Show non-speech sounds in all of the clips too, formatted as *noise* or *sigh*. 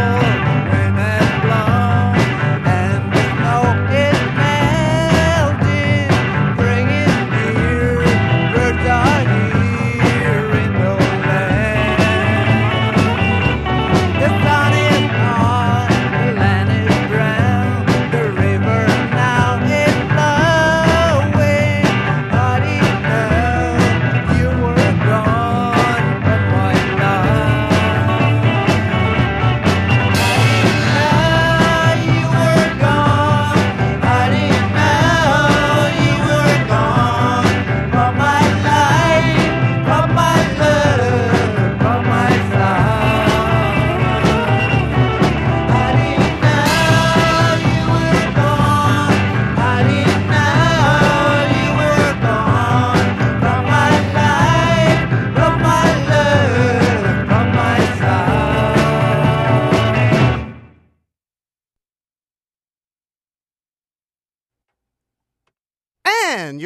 fallen, the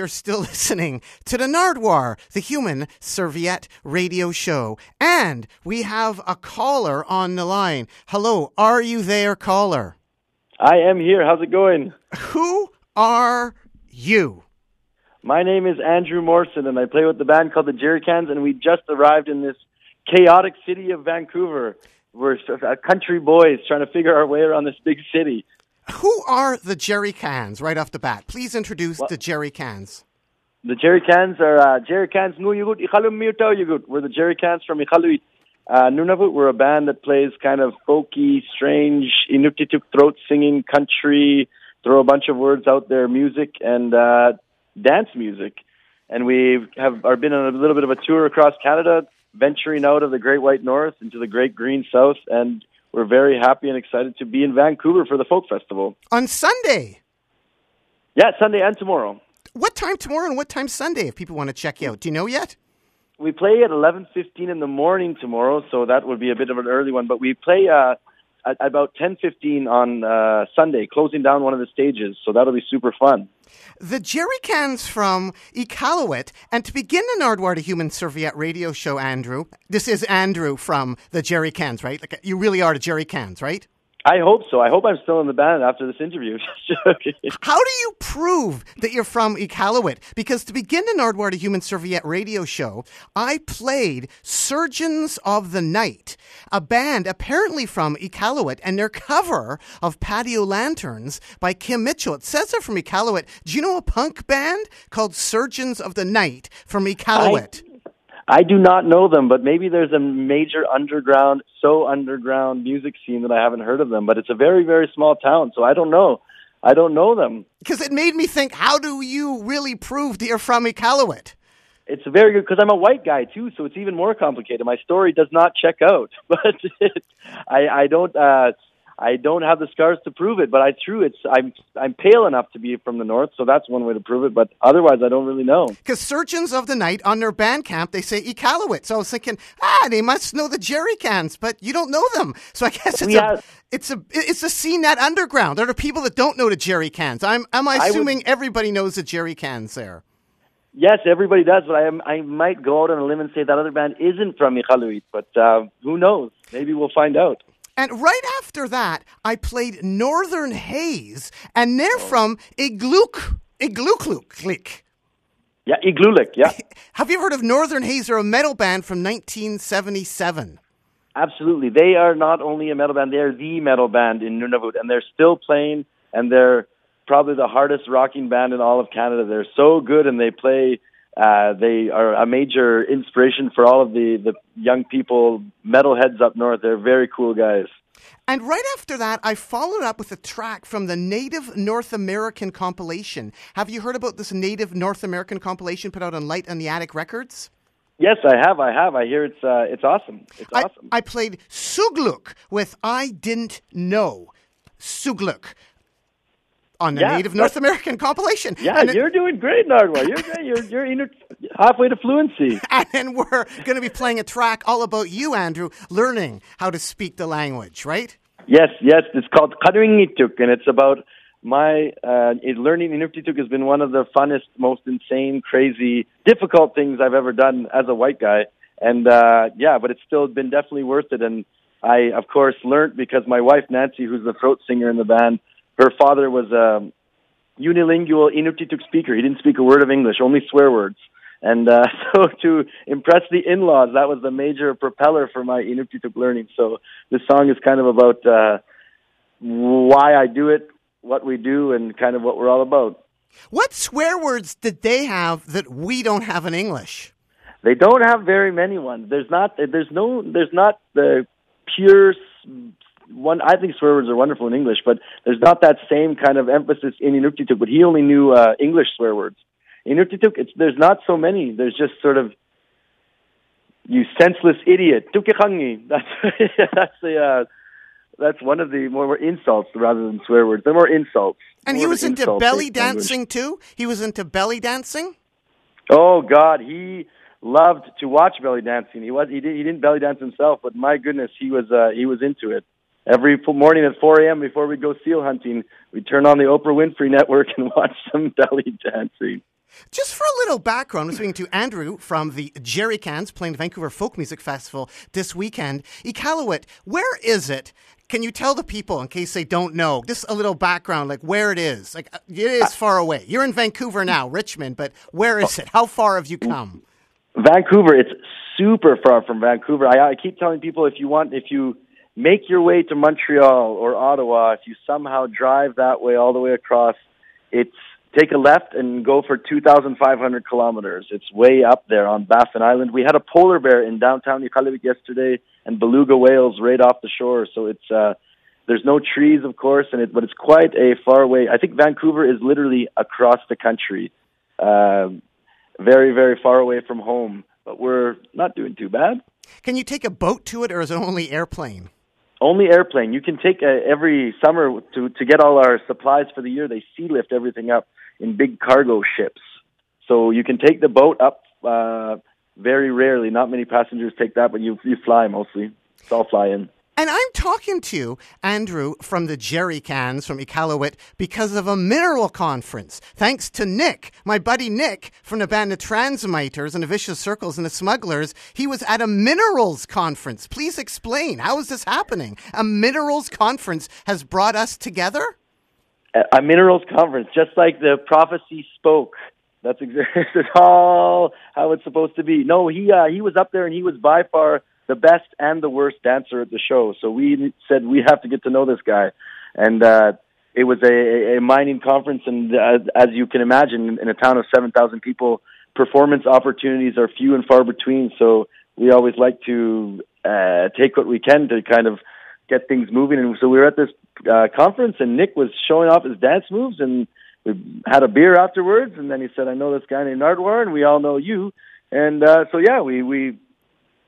you're still *laughs* listening to the Nardwuar, the human serviette radio show. And we have a caller on the line. Hello, are you there, caller? I am here. How's it going? Who are you? My name is Andrew Morrison, and I play with the band called the Jerry Cans, and we just arrived in this chaotic city of Vancouver. We're country boys trying to figure our way around this big city. Who are the Jerry Cans right off the bat? Please introduce the Jerry Cans. The Jerry Cans are uh, Jerry Cans Nuyugut Ikhalum Yugut. We're the Jerry Cans from Iqaluit. Uh, Nunavut, we're a band that plays kind of folky, strange, Inuktitut throat singing, country, throw a bunch of words out there, music, and uh, dance music. And we have are been on a little bit of a tour across Canada, venturing out of the Great White North into the Great Green South, and we're very happy and excited to be in Vancouver for the Folk Festival. On Sunday. Yeah, Sunday and tomorrow. What time tomorrow and what time Sunday if people want to check you out? Do you know yet? we play at 11:15 in the morning tomorrow, so that would be a bit of an early one. But we play uh, at about 10:15 on uh, Sunday, closing down one of the stages. So that'll be super fun. The Jerry Cans from Iqaluit. And to begin the Nardwuar to Human Serviette radio show, Andrew, this is Andrew from the Jerry Cans, right? Like you really are the Jerry Cans, right? I hope so. I hope I'm still in the band after this interview. *laughs* How do you prove that you're from Iqaluit? Because to begin the Nardwuar to Human Serviette radio show, I played Surgeons of the Night, a band apparently from Iqaluit, and their cover of Patio Lanterns by Kim Mitchell. It says they're from Iqaluit. Do you know a punk band called Surgeons of the Night from Iqaluit? I do not know them, but maybe there's a major underground, so underground music scene that I haven't heard of them. But it's a very, very small town, so I don't know. I don't know them. Because it made me think, how do you really prove that you're from Iqaluit? It's very good because I'm a white guy too, so it's even more complicated. My story does not check out, *laughs* but it, I, I don't. Uh, I don't have the scars to prove it, but I true it's I'm I'm pale enough to be from the north, so that's one way to prove it. But otherwise, I don't really know. Because Surgeons of the Night on their Bandcamp they say Iqaluit, so I was thinking, ah, they must know the jerry cans, but you don't know them. *laughs* So I guess it's We a have- it's a it's a scene that underground. There are people that don't know the jerry cans. I'm am I I would- assuming everybody knows the jerry cans there? Yes, everybody does, but I am, I might go out on a limb and say that other band isn't from Iqaluit, but uh, who knows? Maybe we'll find out. And right after that, I played Northern Haze, and they're oh. from Igluk Iglukluk. Yeah, Iglulik, yeah. *laughs* Have you heard of Northern Haze? They're a metal band from 1977. Absolutely. They are not only a metal band, they are the metal band in Nunavut, and they're still playing, and they're probably the hardest rocking band in all of Canada. They're so good, and they play. Uh, they are a major inspiration for all of the, the young people, metalheads up north. They're very cool guys. And right after that, I followed up with a track from the Native North American compilation. Have you heard about this Native North American compilation put out on Light on the Attic Records? Yes, I have. I have. I hear it's uh, it's awesome. It's I, awesome. I played Sugluk with I Didn't Know. Sugluk on the Yeah, Native North American compilation. yeah, and, you're doing great, Nardwuar. You're great. You're you're in, halfway to fluency. *laughs* and we're going to be playing a track all about you, Andrew, learning how to speak the language, right? Yes, yes. It's called Kaduingituk, and it's about my uh, it- learning Inuktitut has been one of the funnest, most insane, crazy, difficult things I've ever done as a white guy. And uh, yeah, but it's still been definitely worth it. And I, of course, learned because my wife Nancy, who's the throat singer in the band, her father was a unilingual Inuktitut speaker. He didn't speak a word of English, only swear words. And uh, *laughs* so to impress the in-laws, that was the major propeller for my Inuktitut learning. So this song is kind of about uh, why I do it, what we do, and kind of what we're all about. What swear words did they have that we don't have in English? They don't have very many ones. There's not. There's no. There's not the pure one. I think swear words are wonderful in English, but there's not that same kind of emphasis in Inuktitut. But he only knew uh, English swear words. In Inuktitut, it's there's not so many. There's just sort of you senseless idiot. Tukekhangi. *laughs* That's that's the. Uh, that's one of the more insults rather than swear words. They're more insults. And he More of was into belly language. dancing too? He was into belly dancing? Oh God, he loved to watch belly dancing. He was he did he didn't belly dance himself, but my goodness, he was uh, he was into it. Every morning at 4 a.m. before we go seal hunting, we turn on the Oprah Winfrey Network and *laughs* watch some belly dancing. Just for a little background, I'm speaking to Andrew from the Jerry Cans playing the Vancouver Folk Music Festival this weekend. Iqaluit, where is it? Can you tell the people, in case they don't know, just a little background, like where it is? Like uh, it is far away. You're in Vancouver now, Richmond, but where is it? How far have you come? Vancouver, it's super far from Vancouver. I, I keep telling people if you want, if you make your way to Montreal or Ottawa, if you somehow drive that way all the way across, it's take a left and go for 2,500 kilometers. It's way up there on Baffin Island. We had a polar bear in downtown Iqaluit yesterday and beluga whales right off the shore. So it's uh, there's no trees, of course, and it, but it's quite a far away. I think Vancouver is literally across the country. Um very, very far away from home, but we're not doing too bad. Can you take a boat to it, or is it only airplane? Only airplane. You can take uh, every summer to to get all our supplies for the year. They sea lift everything up in big cargo ships, so you can take the boat up. Uh, very rarely, not many passengers take that, but you you fly mostly. It's all fly in. And I'm talking to Andrew from the Jerry Cans from Iqaluit because of a mineral conference. Thanks to Nick, my buddy Nick from the band The Transmitters and the Vicious Circles and the Smugglers. He was at a minerals conference. Please explain. How is this happening? A minerals conference has brought us together? a minerals conference, just like the prophecy spoke. That's exactly *laughs* all how it's supposed to be. No, he uh, he was up there and he was by far the best and the worst dancer at the show. So we said we have to get to know this guy, and uh, it was a, a mining conference. And uh, as you can imagine, in a town of seven thousand people, performance opportunities are few and far between. So we always like to uh, take what we can to kind of get things moving. And so we were at this uh, conference, and Nick was showing off his dance moves, and we had a beer afterwards. And then he said, "I know this guy named Nardwuar, and we all know you." And uh, so yeah, we we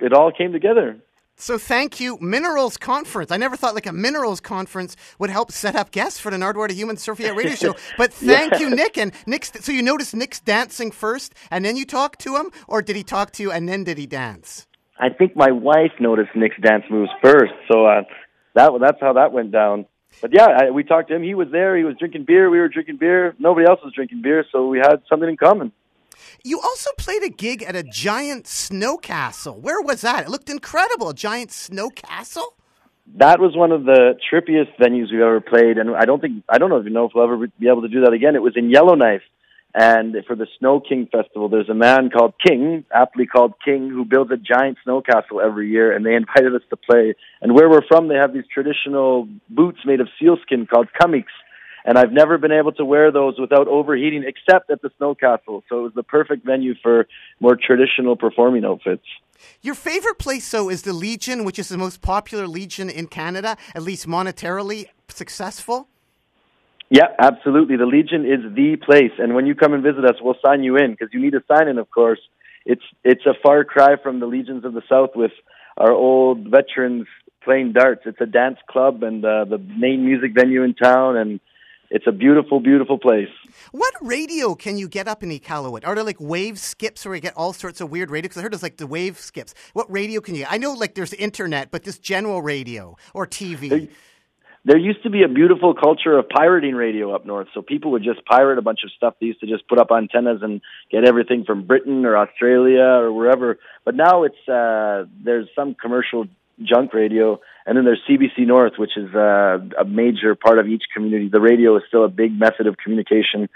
it all came together. So thank you, Minerals Conference. I never thought like a Minerals Conference would help set up guests for the Nardwuar to Human Serviette radio show. *laughs* But thank Yeah. you, Nick. And Nick's, so you noticed Nick's dancing first, and then you talked to him, or did he talk to you and then did he dance? I think my wife noticed Nick's dance moves first, so uh, that that's how that went down. But yeah, I, we talked to him. He was there. He was drinking beer. We were drinking beer. Nobody else was drinking beer, so we had something in common. You also played a gig at a giant snow castle. Where was that? It looked incredible. A giant snow castle? That was one of the trippiest venues we've ever played, and I don't think I don't know if you know if we'll ever be able to do that again. It was in Yellowknife, and for the Snow King Festival, there's a man called King, aptly called King, who builds a giant snow castle every year, and they invited us to play. And where we're from, they have these traditional boots made of sealskin called kamiks, and I've never been able to wear those without overheating, except at the snow castle. So it was the perfect venue for more traditional performing outfits. Your favorite place, though, is the Legion, which is the most popular Legion in Canada, at least monetarily successful. Yeah, absolutely. The Legion is the place, and when you come and visit us, we'll sign you in because you need a sign in. Of course, it's it's a far cry from the Legions of the South with our old veterans playing darts. It's a dance club and uh, the main music venue in town, and it's a beautiful, beautiful place. What radio can you get up in Iqaluit? Are there like wave skips where you get all sorts of weird radio? Because I heard there's like the wave skips. What radio can you get? I know like there's internet, but just general radio or TV. There used to be a beautiful culture of pirating radio up north, so people would just pirate a bunch of stuff. They used to just put up antennas and get everything from Britain or Australia or wherever. But now it's uh, there's some commercial junk radio, and then there's CBC North, which is uh, a major part of each community. The radio is still a big method of communication,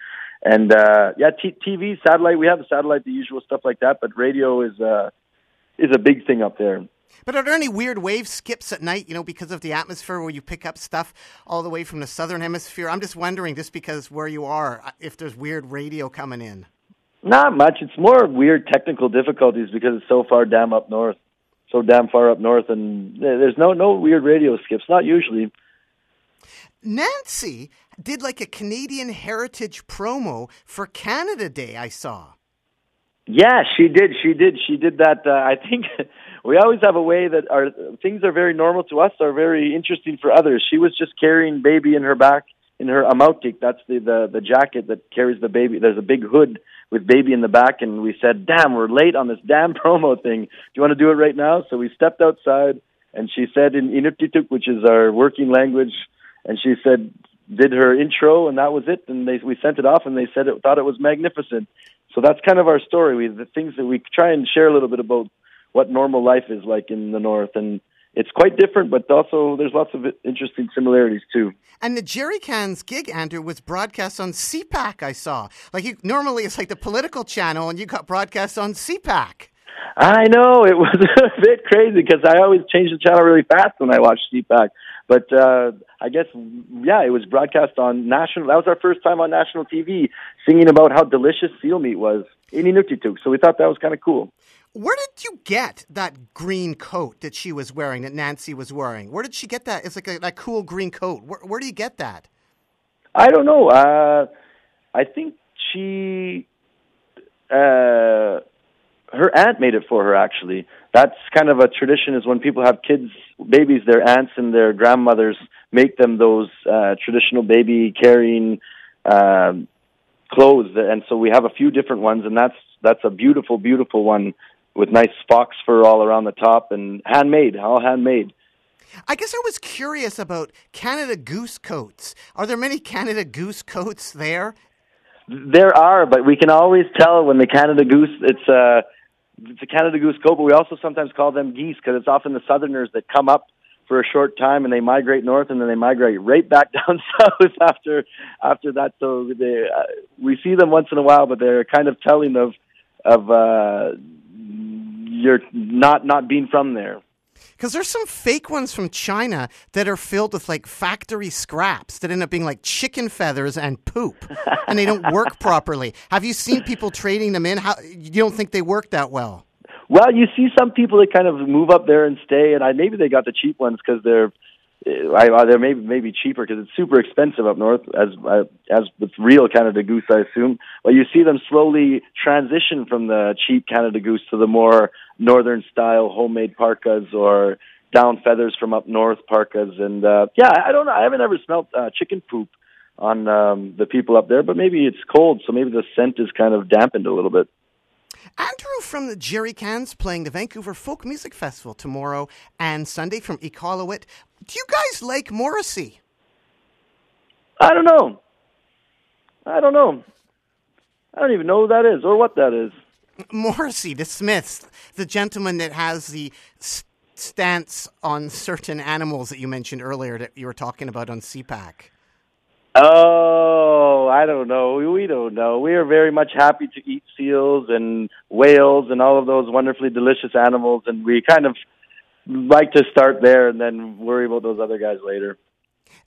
and uh, yeah, t- TV, satellite. We have the satellite, the usual stuff like that, but radio is uh, is a big thing up there. But are there any weird wave skips at night, you know, because of the atmosphere where you pick up stuff all the way from the southern hemisphere? I'm just wondering, just because where you are, uh, if there's weird radio coming in. Not much. It's more weird technical difficulties because it's so far damn up north, so damn far up north, and there's no no weird radio skips. Not usually. Nancy did like a Canadian heritage promo for Canada Day, I saw. Yeah, she did. She did. She did that. Uh, I think *laughs* we always have a way that our things are very normal to us are very interesting for others. She was just carrying baby in her back in her amautik. That's the, the the jacket that carries the baby. There's a big hood with baby in the back, and we said, "Damn, we're late on this damn *laughs* promo thing. Do you want to do it right now?" So we stepped outside, and she said in Inuktitut, which is our working language, and she said did her intro, and that was it. And they we sent it off, and they said it thought it was magnificent. So that's kind of our story. We the things that we try and share a little bit about what normal life is like in the north, and it's quite different, but also there's lots of interesting similarities too. And the Jerry Cans gig, Andrew, was broadcast on CPAC. I saw. Like you, normally, it's like the political channel, and you got broadcast on CPAC. I know it *laughs* was a bit crazy because I always change the channel really fast when I watch CPAC. But uh, I guess yeah, it was broadcast on national. That was our first time on national TV, singing about how delicious seal meat was in Inuktitut. So we thought that was kind of cool. Where did you get that green coat that she was wearing, that Nancy was wearing? Where did she get that? It's like a, that cool green coat. Where, where do you get that? I don't know. Uh, I think she, uh, her aunt made it for her. Actually, that's kind of a tradition. Is when people have kids, babies, their aunts and their grandmothers make them those uh, traditional baby carrying um, clothes, and so we have a few different ones, and that's that's a beautiful, beautiful one with nice fox fur all around the top and handmade, all handmade. I guess I was curious about Canada Goose coats. Are there many Canada Goose coats there? There are, but we can always tell when the Canada Goose it's a it's a Canada Goose coat, but we also sometimes call them geese because it's often the Southerners that come up for a short time and they migrate north and then they migrate right back *laughs* down south after after that. So they uh, we see them once in a while, but they're kind of telling of of uh, you're not not being from there. Because there's some fake ones from China that are filled with like factory scraps that end up being like chicken feathers and poop, and they don't work *laughs* properly. Have you seen people trading them in? How you don't think they work that well? Well, you see some people that kind of move up there and stay, and I maybe they got the cheap ones because they're I, I, they're maybe maybe cheaper because it's super expensive up north, as uh, as with real Canada Goose, I assume. But you see them slowly transition from the cheap Canada Goose to the more northern style homemade parkas or down feathers from up north parkas. And uh, yeah, I don't know. I haven't ever smelled uh, chicken poop on um, the people up there, but maybe it's cold, so maybe the scent is kind of dampened a little bit. Andrew from the Jerry Cans playing the Vancouver Folk Music Festival tomorrow and Sunday from Iqaluit. Do you guys like Morrissey? I don't know. I don't know. I don't even know who that is or what that is. Morrissey, the Smiths, the gentleman that has the stance on certain animals that you mentioned earlier that you were talking about on CPAC. Oh, I don't know. We don't know. We are very much happy to eat seals and whales and all of those wonderfully delicious animals, and we kind of like to start there and then worry about those other guys later.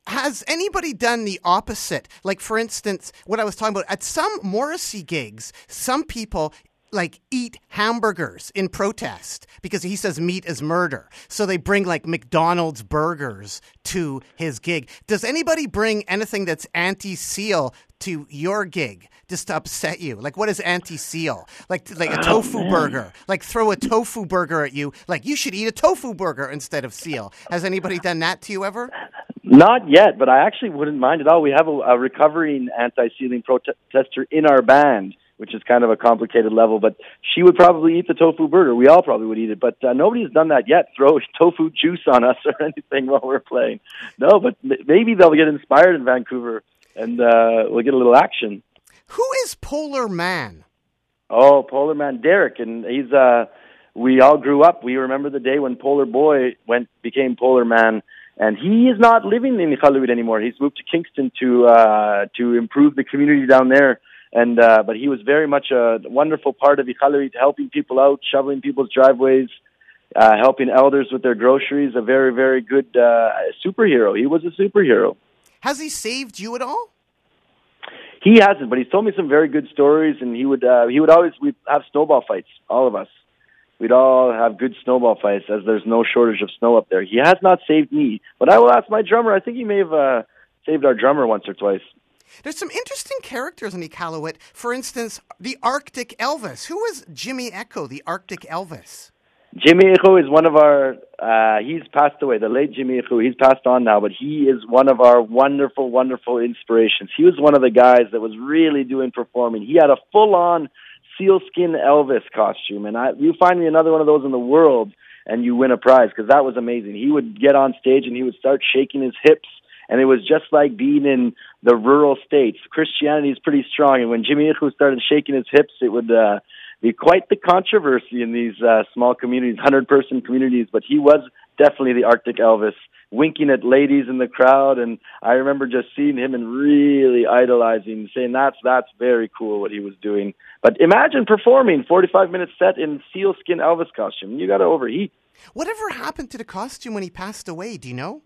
Has anybody done the opposite? Like, for instance, what I was talking about at some Morrissey gigs, some people like eat hamburgers in protest because he says meat is murder. So they bring like McDonald's burgers to his gig. Does anybody bring anything that's anti seal to your gig just to upset you? Like what is anti seal? Like like a oh, tofu oh, burger. Like throw a tofu burger at you. Like you should eat a tofu burger instead of seal. Has anybody done that to you ever? Not yet, but I actually wouldn't mind at all. We have a, a recovering anti-sealing protester in our band which is kind of a complicated level. But she would probably eat the tofu burger. We all probably would eat it, but uh, nobody's done that yet. Throw *laughs* tofu juice on us *laughs* or anything while we're playing. No, but maybe they'll get inspired in Vancouver and uh, we'll get a little action. Who is Polar Man? Oh, Polar Man, Derek, and he's. uh We all grew up. We remember the day when Polar Boy went became Polar Man and he is not living in Iqaluit anymore. He's moved to Kingston to uh, to improve the community down there and uh, but he was very much a wonderful part of Iqaluit, helping people out, shoveling people's driveways, uh, helping elders with their groceries. A very very good uh, superhero. He was a superhero. Has he saved you at all? He hasn't, but he's told me some very good stories, and he would uh, he would always we have snowball fights, all of us. We'd all have good snowball fights, as there's no shortage of snow up there. He has not saved me, but I will ask my drummer. I think he may have uh, saved our drummer once or twice. There's some interesting characters in Iqaluit. For instance, the Arctic Elvis. Who was Jimmy Echo, the Arctic Elvis? Jimmy Echo is one of our. Uh, he's passed away. The late Jimmy Echo. He's passed on now, but he is one of our wonderful, wonderful inspirations. He was one of the guys that was really doing performing. He had a full-on sealskin Elvis costume, and I, you find me another one of those in the world, and you win a prize because that was amazing. He would get on stage and he would start shaking his hips and it was just like being in the rural states. Christianity is pretty strong, and when Jimmy Echo started shaking his hips, it would uh, be quite the controversy in these uh, small communities, hundred-person communities. But he was definitely the Arctic Elvis, winking at ladies in the crowd, and I remember just seeing him and really idolizing, saying that's that's very cool what he was doing. But imagine performing forty-five minute set in sealskin Elvis costume. You got to overheat. Whatever happened to the costume when he passed away? Do you know?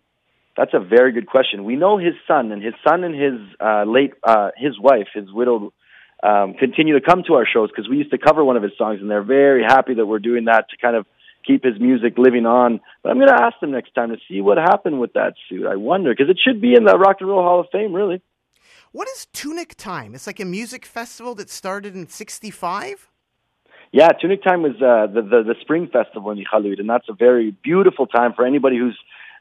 That's a very good question. We know his son, and his son and his uh, late uh, his wife, his widowed, um, continue to come to our shows because we used to cover one of his songs, and they're very happy that we're doing that to kind of keep his music living on. But I'm going to ask them next time to see what happened with that suit. I wonder because it should be in the Rock and Roll Hall of Fame, really. What is Toonik Tyme? It's like a music festival that started in '65. Yeah, Toonik Tyme was uh, the, the the spring festival in Iqaluit, and that's a very beautiful time for anybody who's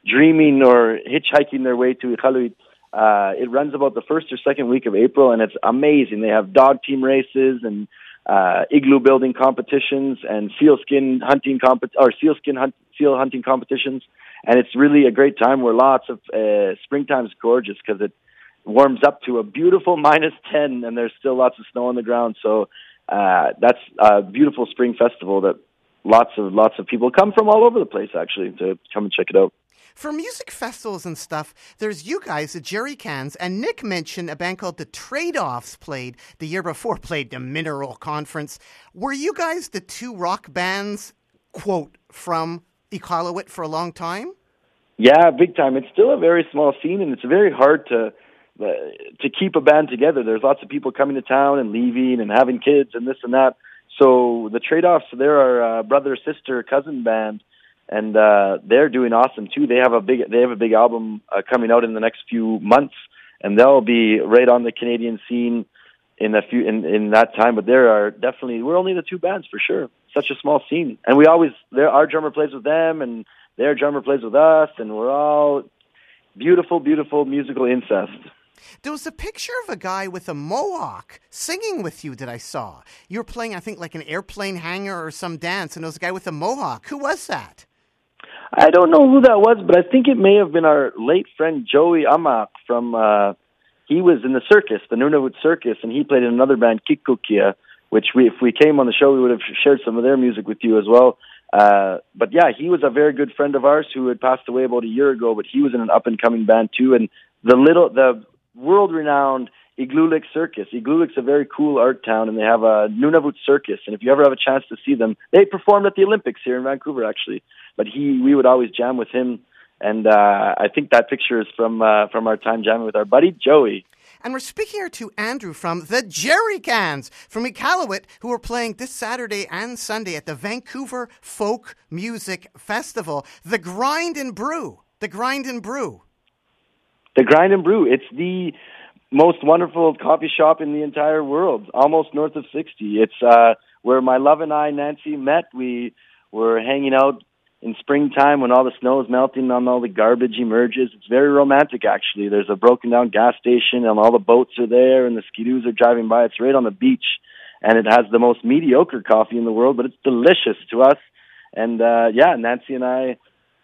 dreaming or hitchhiking their way to Iqaluit. Uh, it runs about the first or second week of April, and it's amazing. They have dog team races and uh, igloo building competitions and sealskin hunting comp- or sealskin hunt- seal hunting competitions, and it's really a great time where lots of uh, springtime is gorgeous because it warms up to a beautiful *laughs* minus ten, and there's still lots of snow on the ground. So uh, that's a beautiful spring festival that lots of lots of people come from all over the place actually to come and check it out for music festivals and stuff, there's you guys, the Jerry Cans, and Nick mentioned a band called the Trade Offs played the year before, *laughs* played the Mineral Conference. Were you guys the two rock bands, quote, from Iqaluit for a long time? Yeah, big time. It's still a very small scene, and it's very hard to uh, to keep a band together. There's lots of people coming to town and leaving and having kids and this and that. So the trade offs, they're our uh, brother, sister, cousin band and uh, they're doing awesome too. They have a big they have a big album uh, coming out in the next few months, and they'll be right on the Canadian scene in a few in in that time. But there are definitely we're only the two bands for sure. Such a small scene, and we always there our drummer plays with them, and their drummer plays with us, and we're all beautiful, beautiful musical incest. There was a picture of a guy with a mohawk singing with you that I saw. You were playing, I think, like an airplane hangar or some dance, and there was a guy with a mohawk. Who was that? I don't know who that was, but I think it may have been our late friend Joey Amak from. Uh, he was in the circus, the Nunavut Circus, and he played in another band, Kikukia, which we, if we came on the show, we would have shared some of their music with you as well. Uh, but yeah, he was a very good friend of ours who had passed away about a year ago, but he was in an up and coming band too. And the little, the world renowned Igloolik Circus. Igloolik's a very cool art town, and they have a Nunavut Circus. And if you ever have a chance to see them, they performed at the Olympics here in Vancouver, actually. But he, we would always jam with him, and uh, I think that picture is from uh, from our time jamming with our buddy Joey. And we're speaking here to Andrew from the Jerry Cans from Iqaluit, who are playing this Saturday and Sunday at the Vancouver Folk Music Festival. The Grind and Brew. The Grind and Brew. The Grind and Brew. It's the most wonderful coffee shop in the entire world, almost north of 60. It's uh, where my love and I, Nancy, met. We were hanging out in springtime when all the snow is melting and all the garbage emerges. It's very romantic, actually. There's a broken down gas station and all the boats are there and the skidoos are driving by. It's right on the beach and it has the most mediocre coffee in the world, but it's delicious to us. And uh, yeah, Nancy and I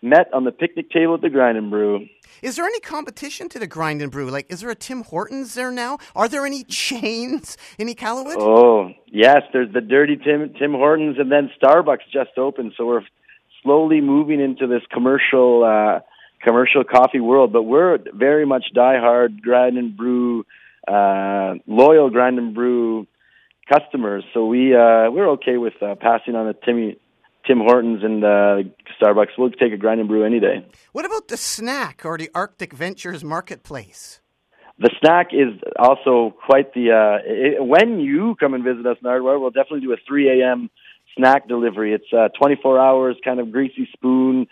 met on the picnic table at the Grind and Brew. Is there any competition to the Grind and Brew? Like, is there a Tim Hortons there now? Are there any *laughs* chains in Iqaluit? Oh yes, there's the Dirty Tim Tim Hortons, and then Starbucks just opened. So we're slowly moving into this commercial uh, commercial coffee world. But we're very much diehard Grind and Brew, uh, loyal Grind and Brew customers. So we uh, we're okay with uh, passing on a Timmy Tim Hortons and uh, Starbucks. We'll take a grind and brew any day. What about the snack or the Arctic Ventures Marketplace? The snack is also quite the. Uh, it, when you come and visit us in Ardwar, we'll definitely do a 3 a.m. snack delivery. It's uh, 24 hours, kind of greasy spoon.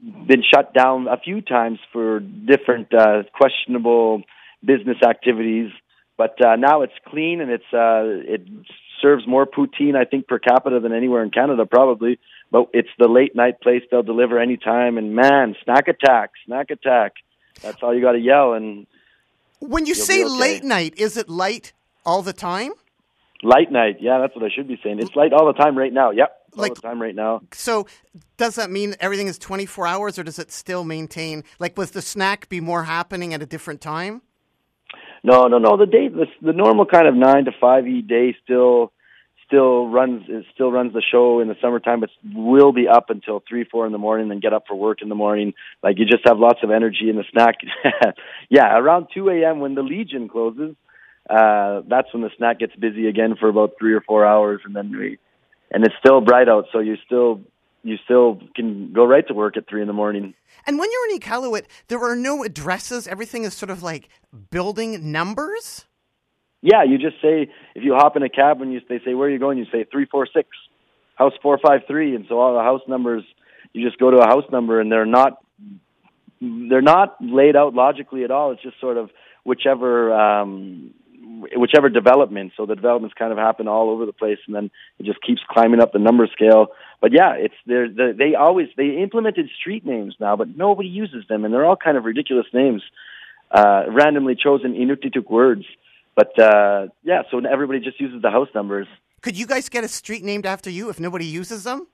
Been shut down a few times for different uh, questionable business activities, but uh, now it's clean and it's uh, it serves more poutine, I think, per capita than anywhere in Canada, probably. But it's the late night place; they'll deliver anytime. And man, snack attack, snack attack. That's all you got to yell. And When you say okay. late night, is it light all the time? light night, yeah, that's what I should be saying. It's light all the time right now. Yep, all Like- the time right now. So, does that mean everything is 24 hours, or does it still maintain? Like, was the snack be more happening at a different time? No, no, no. The day, the, the normal kind of nine to five e day still, still runs. It still runs the show in the summertime, but will be up until three, four in the morning, then get up for work in the morning. Like you just have lots of energy in the snack. *laughs* yeah, around two a.m. when the Legion closes, uh, that's when the snack gets busy again for about three or four hours, and then we, and it's still bright out, so you're still, you still can go right to work at three in the morning. And when you're in Iqaluit, there are no addresses. Everything is sort of like building numbers. Yeah, you just say if you hop in a cab and you they say where are you going, you say three four six, house four five three, and so all the house numbers you just go to a house number and they're not they're not laid out logically at all. It's just sort of whichever um, whichever development. So the developments kind of happen all over the place, and then it just keeps climbing up the number scale. But yeah, it's they're, they they always they implemented street names now, but nobody uses them, and they're all kind of ridiculous names, uh, randomly chosen Inuktitut words. But uh, yeah, so everybody just uses the house numbers. Could you guys get a street named after you if nobody uses them?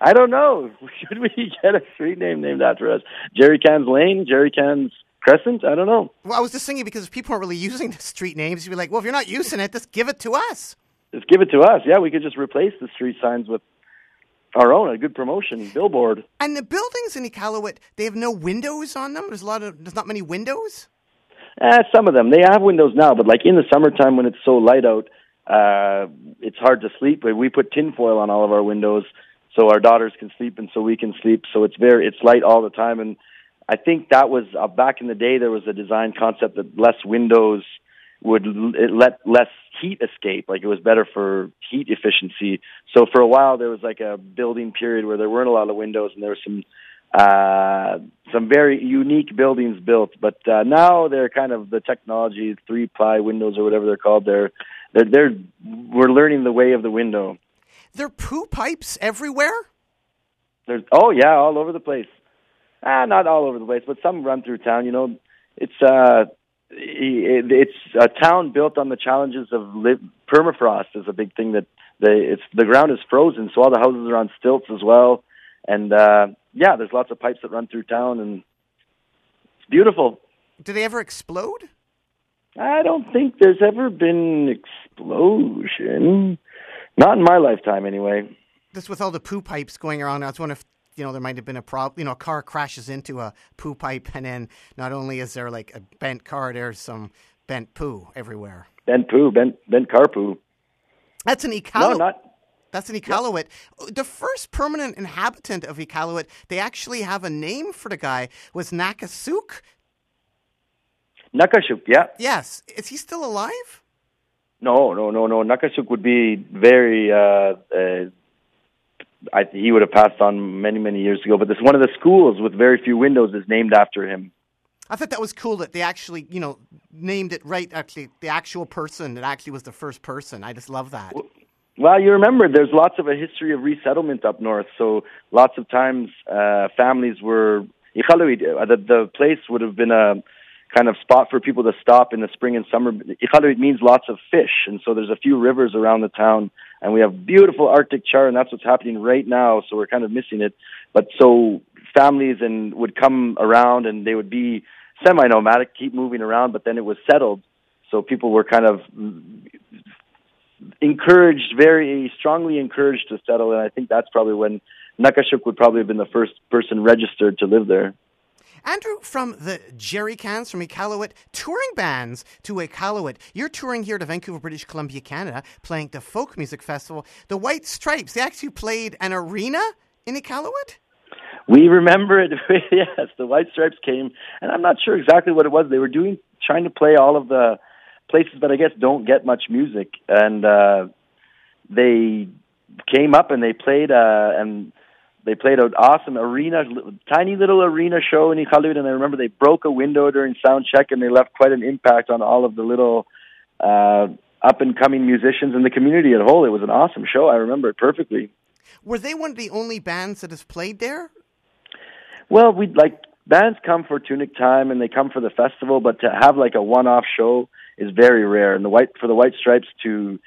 I don't know. *laughs* Should we get a street name named after us? Jerry Cans Lane, Jerry Cans Crescent? I don't know. Well, I was just thinking because if people aren't really *laughs* using the street names, you'd be like, well, if you're not using it, just give it to us. Just give it to us. Yeah, we could just replace the street signs with our own, a good promotion billboard. And the buildings in Iqaluit, they have no windows on them. There's a lot of there's not many windows. Eh, some of them they have windows now, but like in the summertime when it's so light out, uh, it's hard to sleep. But we put tinfoil on all of our windows so our daughters can sleep and so we can sleep. So it's very it's light all the time. And I think that was uh, back in the day. There was a design concept that less windows would l- it let less heat escape. Like it was better for heat efficiency. So for a while there was like a building period where there weren't a lot of windows and there was some uh, some very unique buildings built. But uh, now they're kind of the technology, three ply windows or whatever they're called. They're they're, they're we're learning the way of the window. There are poo pipes everywhere. There's oh yeah, all over the place. Ah, not all over the place, but some run through town. You know, it's uh, it's a town built on the challenges of permafrost is a big thing that the it's the ground is frozen, so all the houses are on stilts as well. And uh, yeah, there's lots of pipes that run through town, and it's beautiful. Do they ever explode? I don't think there's ever been explosion. Not in my lifetime, anyway. Just with all the poo pipes going around, I was wondering if you know there might have been a problem. You know, a car crashes into a poo pipe, and then not only is there like a bent car, there's some bent poo everywhere. Bent poo, bent bent car poo. That's an No, not That's an Iqaluit. The first permanent inhabitant of Iqaluit, they actually have a name for the guy, was Nakasuk. Nakashuk. Yeah, Yes. Is he still alive? No, no, no, no. Nakasuk would be very. Uh, uh, I, he would have passed on many, many years ago. But this one of the schools with very few windows is named after him. I thought that was cool that they actually, you know, named it right. Actually, the actual person that actually was the first person. I just love that. Well, you remember there's lots of a history of resettlement up north. So lots of times uh, families were. Uh, the, the place would have been a kind of spot for people to stop in the spring and summer. Iqaluit means lots of fish, and so there's a few rivers around the town, and we have beautiful Arctic char, and that's what's happening right now. So we're kind of missing it. But so families and would come around, and they would be semi-nomadic, keep moving around, but then it was settled. So people were kind of encouraged, very strongly encouraged to settle, and I think that's probably when Nakashuk would probably have been the first person registered to live there. Andrew, from the Jerry Cans from Iqaluit, touring bands to Iqaluit. You're touring here to Vancouver, British Columbia, Canada, playing the Folk Music Festival. The White Stripes, they actually played an arena in Iqaluit? We remember it. *laughs* yes, the White Stripes came, and I'm not sure exactly what it was. They were doing, trying to play all of the places that I guess don't get much music, and uh, they came up and they played, uh, and they played an awesome arena, tiny little arena show in Iqaluit, and I remember they broke a window during sound check, and they left quite an impact on all of the little uh, up and coming musicians in the community at whole. It was an awesome show. I remember it perfectly. Were they one of the only bands that has played there? Well, we like bands come for Toonik Tyme and they come for the festival, but to have like a one-off show is very rare. And the white for the White Stripes to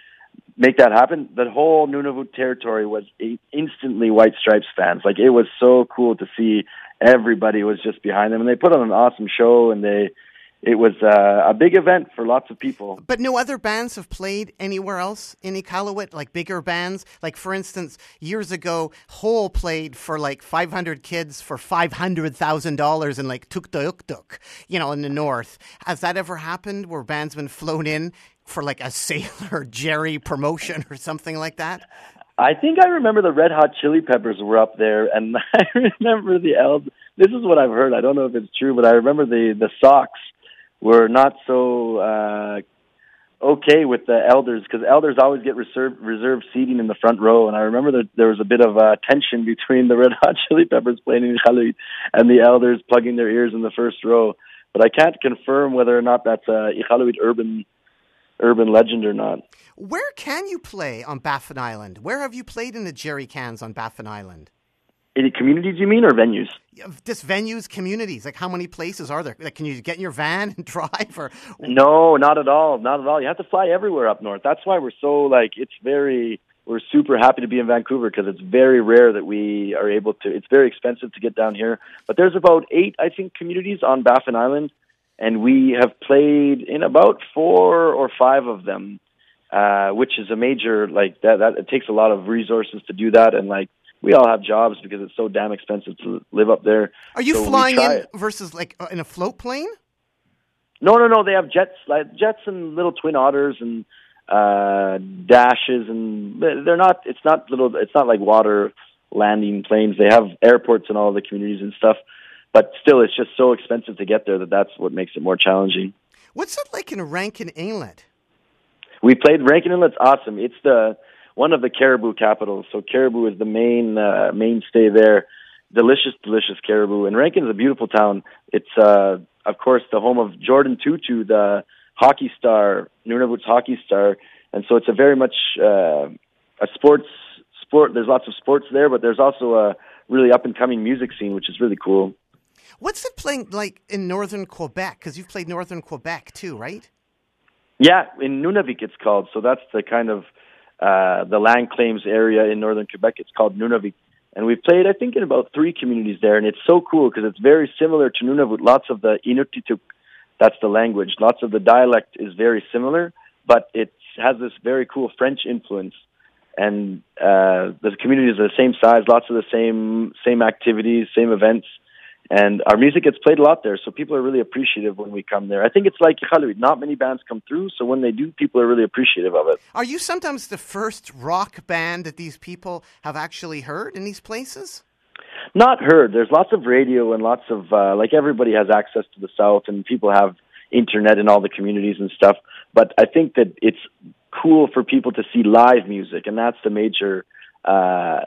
make that happen, the whole Nunavut territory was instantly White Stripes fans. Like it was so cool to see everybody was just behind them, and they put on an awesome show, and they it was uh, a big event for lots of people. But no other bands have played anywhere else in Iqaluit, like bigger bands. Like, for instance, years ago, Hole played for like 500 kids for $500,000 in like Tuktoyaktuk, you know, in the north. Has that ever happened where bands been flown in for like a Sailor *laughs* Jerry promotion or something like that? I think I remember the Red Hot Chili Peppers were up there, and *laughs* I remember the Eld. This is what I've heard. I don't know if it's true, but I remember the the socks were not so uh, okay with the elders because elders always get reserved reserved seating in the front row, and I remember that there was a bit of uh, tension between the *laughs* Red Hot Chili Peppers playing in Iqaluit and the elders plugging their ears in the first row. But I can't confirm whether or not that's a Iqaluit urban urban legend or not. Where can you play on Baffin Island? Where have you played in the Jerry Cans on Baffin Island? Any communities you mean or venues? Just venues, communities. Like, how many places are there? Like, can you get in your van and *laughs* drive? Or No, not at all. Not at all. You have to fly everywhere up north. That's why we're so like it's very we're super happy to be in Vancouver because it's very rare that we are able to. It's very expensive to get down here, but there's about eight, I think, communities on Baffin Island, and we have played in about four or five of them, uh, which is a major like that. That it takes a lot of resources to do that, and like we all have jobs because it's so damn expensive to live up there. are you So flying in it. versus like uh, in a float plane? No, no, no. They have jets, like jets and little twin otters and uh dashes, and they're not. It's not little. It's not like water landing planes. They have airports in all the communities and stuff, but still, it's just so expensive to get there that that's what makes it more challenging. What's it like in Rankin Inlet? We played Rankin Inlet's awesome. It's the one of the caribou capitals. So caribou is the main uh, mainstay there. Delicious, delicious caribou. And Rankin is a beautiful town. It's uh, of course the home of Jordan Tootoo, the hockey star, Nunavut's hockey star. And so it's a very much uh, a sports sport. There's lots of sports there, but there's also a really up and coming music scene, which is really cool. What's it playing like in northern Quebec? Because you've played northern Quebec too, right? Yeah, in Nunavik it's called. So that's the kind of uh, the land claims area in northern Quebec. It's called Nunavik. And we've played, I think, in about three communities there. And it's so cool because it's very similar to Nunavut. Lots of the Inuktitut, that's the language. Lots of the dialect is very similar, but it has this very cool French influence. And uh, the communities are the same size, lots of the same same activities, same events and our music gets played a lot there, so people are really appreciative when we come there. I think it's like Iqaluit. Not many bands come through, so when they do, people are really appreciative of it. Are you sometimes the first rock band that these people have actually heard in these places? Not heard. There's lots of radio and lots of uh, like everybody has access to the South, and people have internet in all the communities and stuff. But I think that it's cool for people to see live music, and that's the major uh,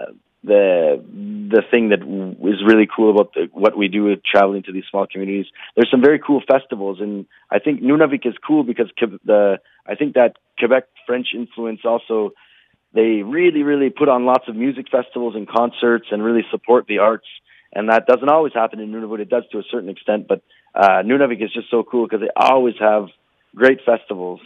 the the thing that is really cool about the, what we do with traveling to these small communities. There's some very cool festivals, and I think Nunavik is cool because the I think that Quebec French influence also they really really put on lots of music festivals and concerts and really support the arts. And that doesn't always happen in Nunavut. It does to a certain extent, but uh, Nunavik is just so cool because they always have great festivals.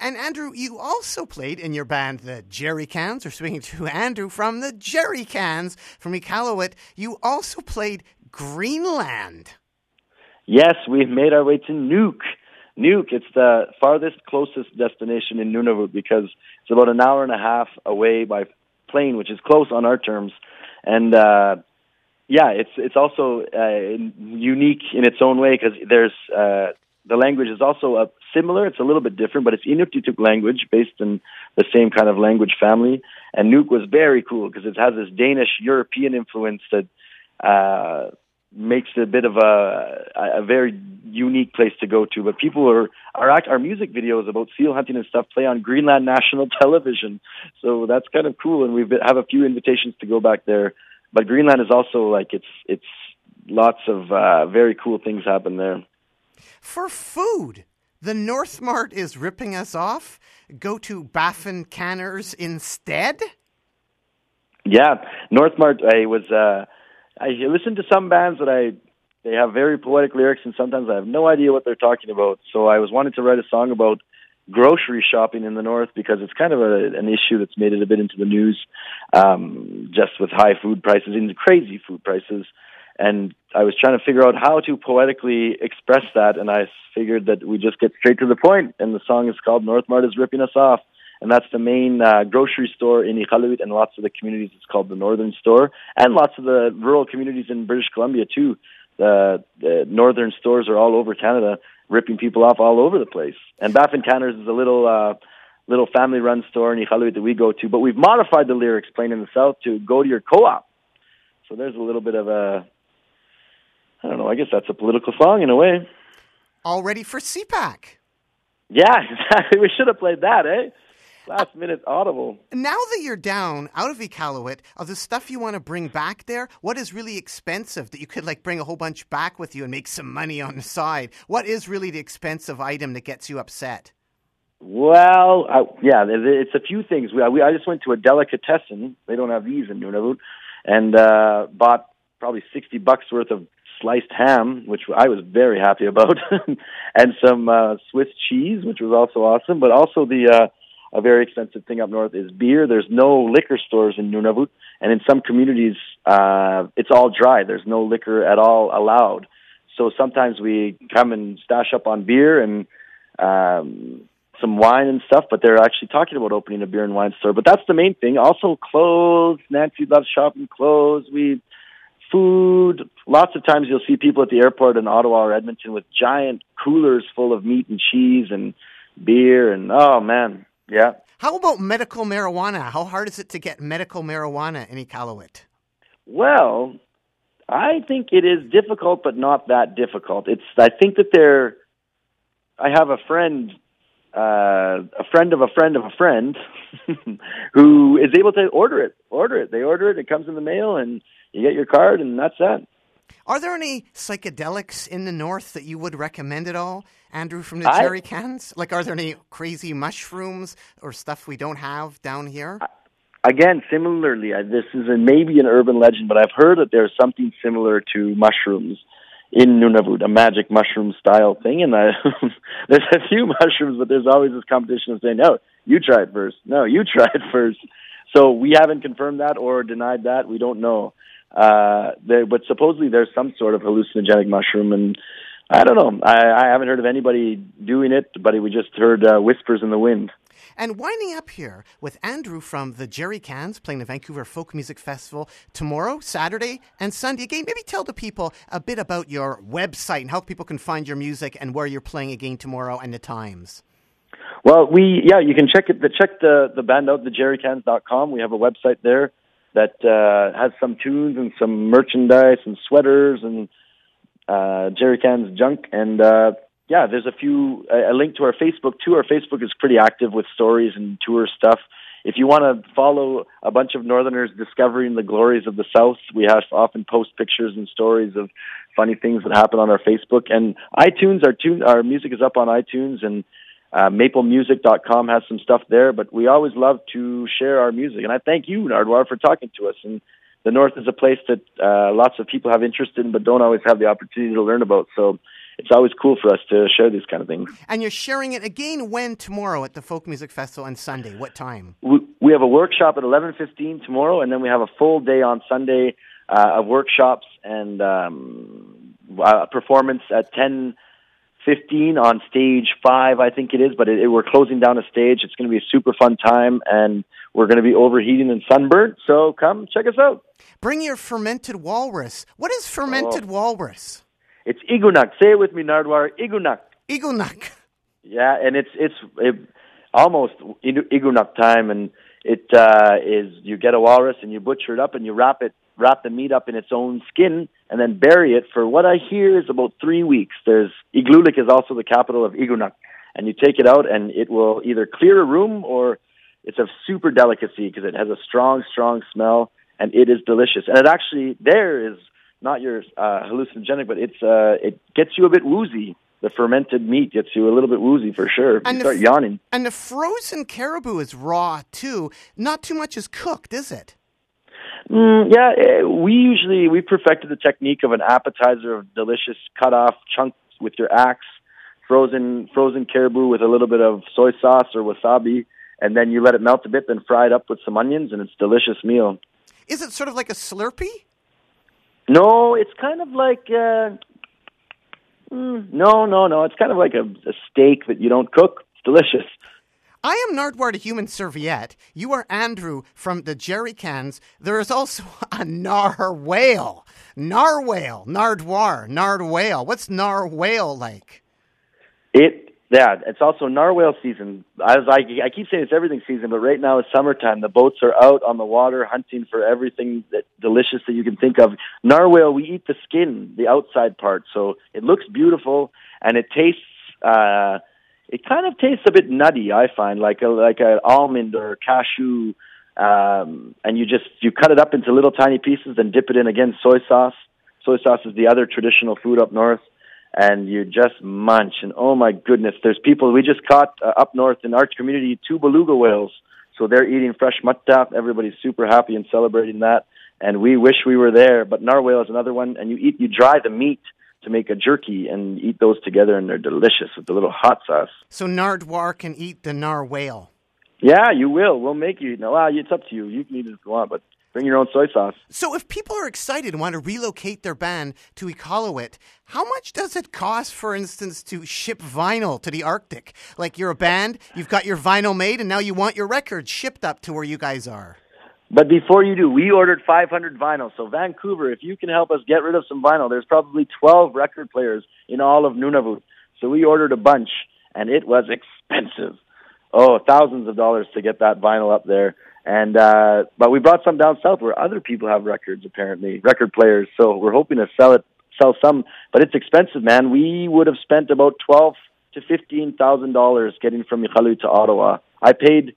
And Andrew, you also played in your band, the Jerry Cans, or speaking to *laughs* Andrew from the Jerry Cans from Iqaluit, you also played Greenland. Yes, we've made our way to Nuuk. Nuuk, it's the farthest closest destination in Nunavut because it's about an hour and a half away by plane, which is close on our terms. And uh, yeah, it's it's also uh, unique in its own way because there's uh, the language is also uh, similar. It's a little bit different, but it's Inuktitut language based in the same kind of language family. And Nuuk was very cool because it has this Danish European influence that uh, makes it a bit of a, a very unique place to go to. But people are our our music videos about seal hunting and stuff play on Greenland national *laughs* television, so that's kind of cool. And we have a few invitations to go back there. But Greenland is also like it's it's lots of uh, very cool things happen there. For food, the North Mart is ripping us off. Go to Baffin Canners instead. Yeah, North Mart. I was. Uh, I listened to some bands that I. They have very poetic lyrics, and sometimes I have no idea what they're talking about. So I was wanting to write a song about grocery shopping in the north because it's kind of a, an issue that's made it a bit into the news, um, just with high food prices and crazy food prices and I was trying to figure out how to poetically express that, and I figured that we just get straight to the point. And the song is called "North Mart is ripping us off," and that's the main uh, grocery store in Iqaluit and lots of the communities. It's called the Northern Store, and lots of the rural communities in British Columbia too. The, the northern stores are all over Canada, ripping people off all over the place. And Baffin Canners is a little. Uh, little family-run store in Iqaluit that we go to, but we've modified the lyrics playing in the south to go to your co-op. So there's a little bit of a I don't know. I guess that's a political song in a way. All ready for CPAC. Yeah, *laughs* exactly. We should have played that, eh? Last minute audible. Now that you're down out of Iqaluit, of the stuff you want to bring back there, what is really expensive that you could like bring a whole bunch back with you and make some money on the side? What is really the expensive item that gets you upset? Well, I, yeah, it's a few things. We, we, I just went to a delicatessen. They don't have these in Nunavut, and uh, bought probably sixty bucks worth of sliced ham, which I was very happy about, *laughs* and some uh, Swiss cheese, which was also awesome. But also the uh, a very expensive thing up north is beer. There's no liquor stores in Nunavut, and in some communities, uh, it's all dry. There's no liquor at all allowed. So sometimes we come and stash up on beer and um, some wine and stuff, but they're actually talking about opening a beer and wine store. But that's the main thing. Also, clothes. Nancy loves shopping clothes. We food. Lots of times you'll see people at the airport in Ottawa or Edmonton with giant coolers full of meat and cheese and beer and oh man, yeah. How about medical marijuana? How hard is it to get medical marijuana in Iqaluit? Well, I think it is difficult, but not that difficult. It's I think that they're I have a friend, uh, a friend of a friend of a friend, *laughs* who is able to order it. Order it. They order it. It comes in the mail, and you get your card, and that's that. Are there any psychedelics in the north that you would recommend at all, Andrew from the I- Jerry Cans? Like, are there any crazy mushrooms or stuff we don't have down here? Again, similarly, I- this is a, maybe an urban legend, but I've heard that there's something similar to mushrooms in Nunavut, a magic mushroom style thing. And I, *laughs* there's a few *laughs* mushrooms, but there's always this competition of saying, "No, you try it first. No, you *laughs* try it first. So we haven't confirmed that or denied that. We don't know. Uh, there, but supposedly there's some sort of hallucinogenic mushroom, and I don't know. I, I haven't heard of anybody doing it, but we just heard uh, whispers in the wind. And winding up here with Andrew from the Jerry Cans playing the Vancouver Folk Music Festival tomorrow, Saturday, and Sunday. Again, maybe tell the people a bit about your website and how people can find your music and where you're playing again tomorrow and the times. Well, we yeah, you can check it. The, check the the band out, thejerrycans.com. We have a website there that uh, has some tunes and some merchandise and sweaters and uh, Jerry Cans junk. And uh, yeah, there's a few a, link to our Facebook too. Our Facebook is pretty active with stories and tour stuff. If you want to follow a bunch of Northerners discovering the glories of the South, we have often post pictures and stories of funny things that happen on our Facebook and iTunes. Our tune, our music is up on iTunes and uh, maplemusic.com has some stuff there, but we always love to share our music. And I thank you, Nardwuar, for talking to us. And the North is a place that uh, lots of people have interest in, but don't always have the opportunity to learn about. So it's always cool for us to share these kind of things. And you're sharing it again when tomorrow at the Folk Music Festival on Sunday. What time? We, we have a workshop at 11:15 tomorrow, and then we have a full day on Sunday uh, of workshops and um, uh, performance at 10. 15 on stage five, I think it is, but it, it, we're closing down a stage. It's going to be a super fun time, and we're going to be overheating and sunburned. So come check us out. Bring your fermented walrus. What is fermented Oh. walrus? It's Igunak. Say it with me, Nardwuar. Igunak. Igunak. Yeah, and it's it's it, almost Igu- Igunak time, and it uh, is you get a walrus and you butcher it up and you wrap it wrap the meat up in its own skin and then bury it for what I hear is about three weeks. There's Igloolik is also the capital of Igunak, and you take it out and it will either clear a room or it's a super delicacy because it has a strong, strong smell and it is delicious. And it actually there is not your uh, hallucinogenic, but it's uh, it gets you a bit woozy. The fermented meat gets you a little bit woozy for sure. And you start yawning. And the frozen caribou is raw too. Not too much is cooked, is it? Mm, yeah, eh, we usually we perfected the technique of an appetizer of delicious cut off chunks with your axe, frozen frozen caribou with a little bit of soy sauce or wasabi, and then you let it melt a bit, then fry it up with some onions, and it's a delicious meal. Is it sort of like a Slurpee? No, it's kind of like uh, mm, no, no, no. It's kind of like a, a steak that you don't cook. It's delicious. I am Nardwuar, the human serviette. You are Andrew from the Jerry Cans. There is also *laughs* a narwhale. Narwhale. Nardwuar. Nardwhale. What's narwhale like? It yeah, it's also narwhal season. As I I keep saying it's everything season, but right now it's summertime. The boats are out on the water hunting for everything that delicious that you can think of. Narwhal, we eat the skin, the outside part, so it looks beautiful and it tastes. uh It kind of tastes a bit nutty. I find like a like an almond or cashew, um, and you just you cut it up into little tiny pieces, then dip it in again soy sauce. Soy sauce is the other traditional food up north and you just munch. And oh my goodness, there's people we just caught uh, up north in our community two beluga whales. So they're eating fresh muttap. Everybody's super happy and celebrating that. And we wish we were there. But narwhal is another one. And you eat, you dry the meat to make a jerky and eat those together, and they're delicious with the little hot sauce. So Nardwuar can eat the narwhale. Yeah, you will. We'll make you. No, well, it's up to you. You can eat it if you want, but bring your own soy sauce. So if people are excited and want to relocate their band to Iqaluit, how much does it cost, for instance, to ship vinyl to the Arctic? Like you're a band, you've got your vinyl made, and now you want your records shipped up to where you guys are. But before you do, we ordered 500 vinyl. So Vancouver, if you can help us get rid of some vinyl, there's probably 12 record players in all of Nunavut. So we ordered a bunch, and it was expensive. Oh, thousands of dollars to get that vinyl up there. And uh but we brought some down south where other people have records apparently, record players. So we're hoping to sell it, sell some. But it's expensive, man. We would have spent about twelve to fifteen thousand dollars getting from Iqaluit to Ottawa. I paid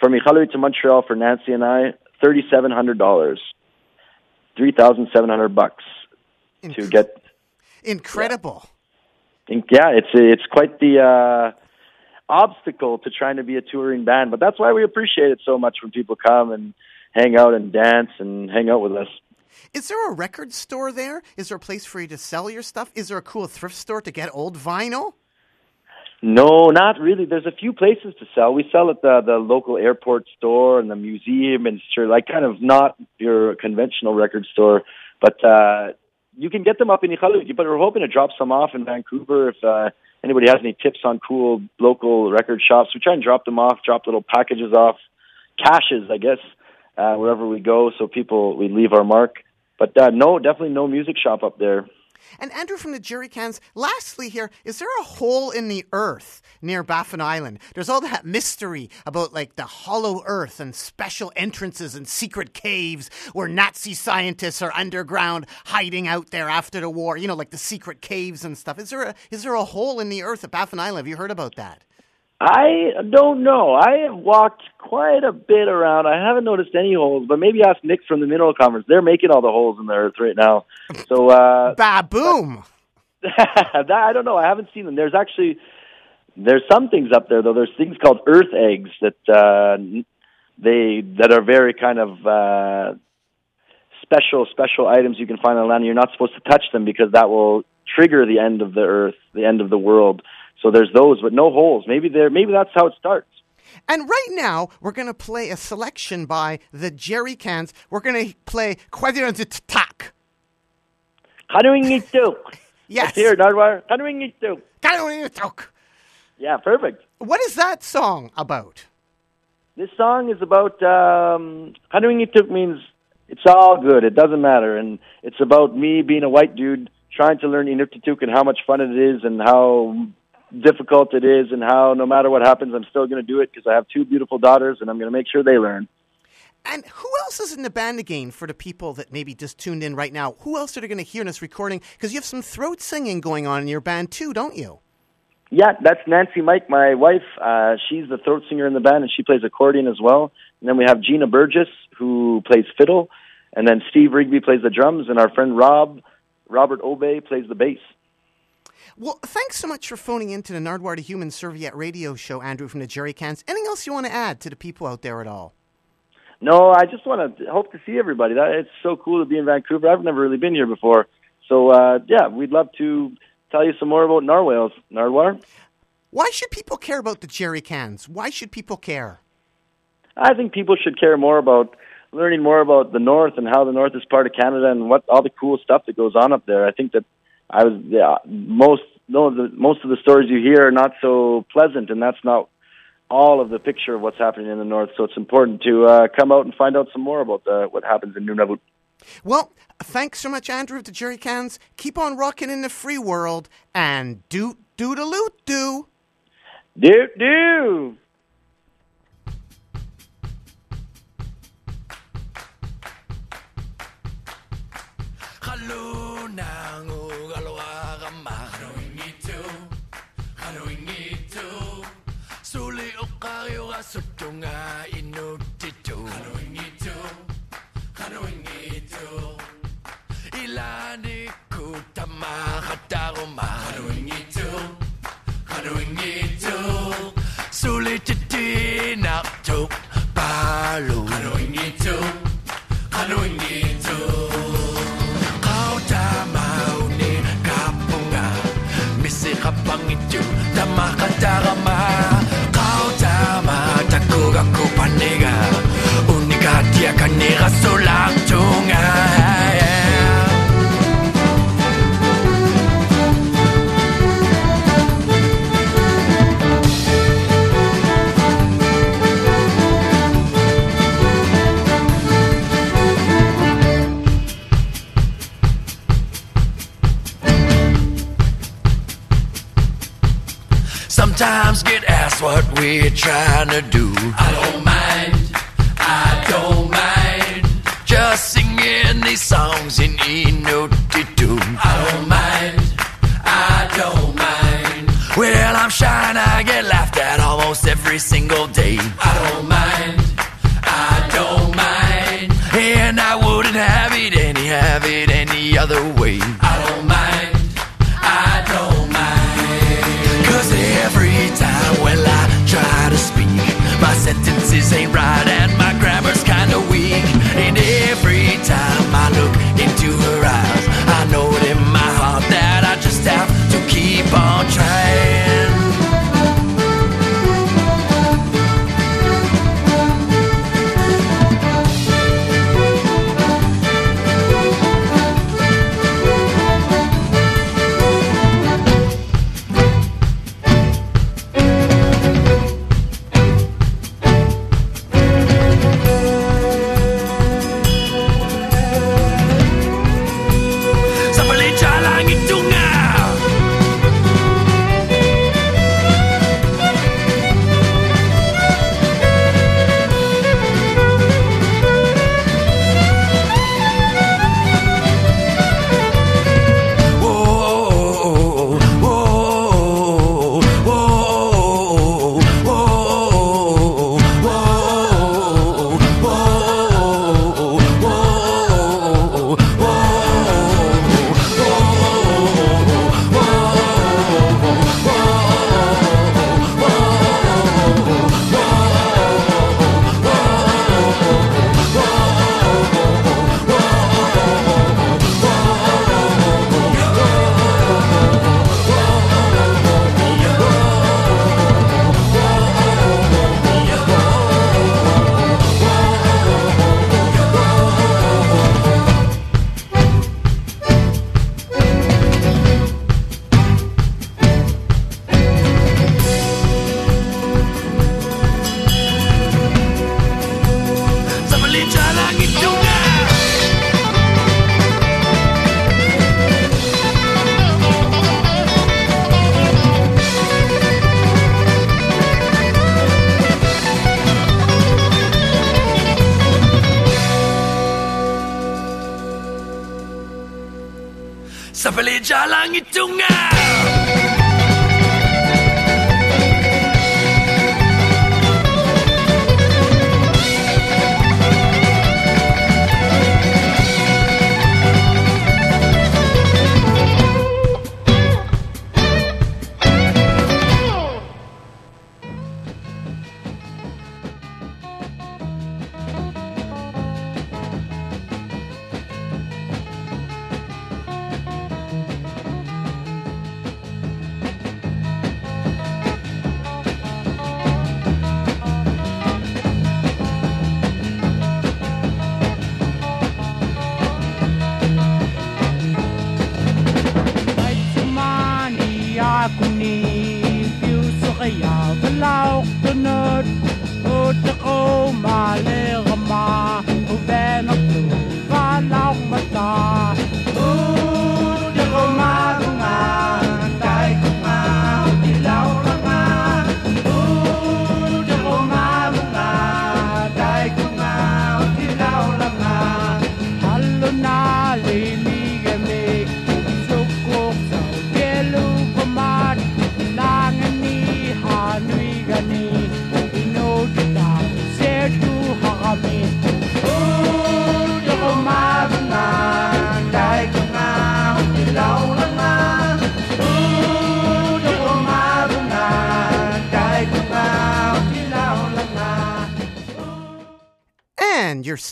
from Iqaluit to Montreal for Nancy and I thirty seven hundred dollars, three thousand seven hundred bucks to get. Incredible. think- Yeah, it's it's quite the uh, obstacle to trying to be a touring band, but that's why we appreciate it so much when people come and hang out and dance and hang out with us. Is there a record store there? Is there a place for you to sell your stuff? Is there a cool thrift store to get old vinyl? No, not really. There's a few places to sell. We sell at the the local airport store and the museum and sure, like kind of not your conventional record store, but uh you can get them up in Iqaluit. But we're hoping to drop some off in Vancouver if uh, anybody has any tips on cool local record shops. We try and drop them off, drop little packages off, caches, I guess, uh, wherever we go, so people we leave our mark. But uh, no, definitely no music shop up there. And Andrew from the Jerry Cans, lastly here, is there a hole in the earth near Baffin Island? There's all that mystery about like the hollow earth and special entrances and secret caves where Nazi scientists are underground hiding out there after the war, you know, like the secret caves and stuff. Is there a is there a hole in the earth at Baffin Island? Have you heard about that? I don't know. I have walked quite a bit around. I haven't noticed any holes, but maybe ask Nick from the Mineral Conference. They're making all the holes in the earth right now. So uh *laughs* Baboom! *laughs* that, I don't know. I haven't seen them. There's actually there's some things up there though. There's things called earth eggs that uh they that are very kind of uh special special items you can find on land. You're not supposed to touch them because that will trigger the end of the earth, the end of the world. So there's those, but no holes. Maybe there maybe that's how it starts. And right now, we're going to play a selection by the Jerry Cans. We're going to play Tak. Kanuingitu. *laughs* Yes. Here, Nardwuar. Yeah, perfect. What is that song about? This song is about um Kanuingituk means it's all good, it doesn't matter, and it's about me being a white dude trying to learn Inuktitut and how much fun it is and how difficult it is and how no matter what happens I'm still going to do it because I have two beautiful daughters and I'm going to make sure they learn. And who else is in the band again for the people that maybe just tuned in right now? Who else are they going to hear in this recording? Because you have some throat singing going on in your band too, don't you? Yeah, that's Nancy Mike, my wife. Uh, she's the throat singer in the band, and she plays accordion as well. And then we have Gina Burgess, who plays fiddle, and then Steve Rigby plays the drums, and our friend Rob, Robert Obey, plays the bass. Well, thanks so much for phoning into the Nardwuar to Human Serviette radio show, Andrew from the Jerry Cans. Anything else you want to add to the people out there at all? No, I just want to hope to see everybody. That it's so cool to be in Vancouver. I've never really been here before, so uh, yeah, we'd love to tell you some more about Narwhals. Nardwuar. Why should people care about the Jerry Cans? Why should people care? I think people should care more about learning more about the North and how the North is part of Canada and what all the cool stuff that goes on up there. I think that I was yeah, most no the most of the stories you hear are not so pleasant, and that's not all of the picture of what's happening in the North. So it's important to uh, come out and find out some more about the, what happens in Nunavut. Well, thanks so much, Andrew, of the Jerry Cans. Keep on rocking in the free world and do we need to, how do the loot do. Do do. Sutunga inutitu Kanuingitu Kanuingitu Ilani kutama kataruma Kanuingitu Kanuingitu Sulititina tu palu Sometimes get asked what we're trying to do. I don't every single day. I don't mind, I don't mind. And I wouldn't have it any, have it any other way. I don't mind, I don't mind. Cause every time, well, I try to speak, my sentences ain't right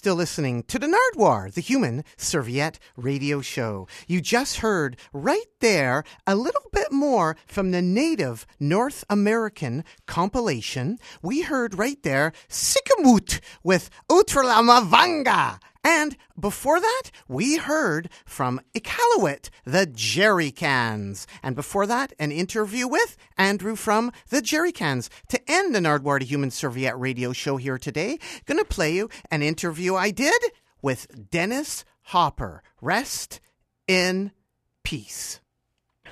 still listening to the Nardwuar, the human serviette radio show. You just heard right there a little bit more from the native North American compilation. We heard right there Sikamut with Utralama Vanga. And before that, we heard from Iqaluit, the Jerry Cans. And before that, an interview with Andrew from the Jerry Cans. To end the Nardwuar to Human Serviette radio show here today, gonna play you an interview I did with Dennis Hopper. Rest in peace.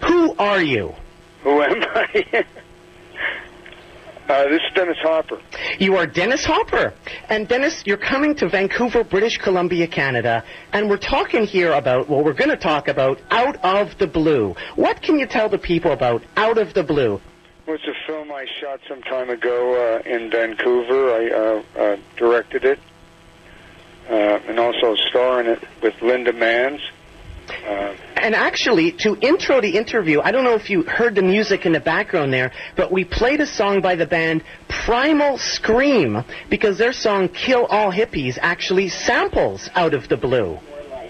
Who are you? Who am I? *laughs* uh, this is Dennis Hopper. You are Dennis Hopper. And Dennis, you're coming to Vancouver, British Columbia, Canada, and we're talking here about, well, we're going to talk about Out of the Blue. What can you tell the people about Out of the Blue? Well, it's a film I shot some time ago uh, in Vancouver. I uh, uh, directed it, uh, and also star in it with Linda Manz. And actually, to intro the interview, I don't know if you heard the music in the background there, but we played a song by the band Primal Scream because their song Kill All Hippies actually samples Out of the Blue.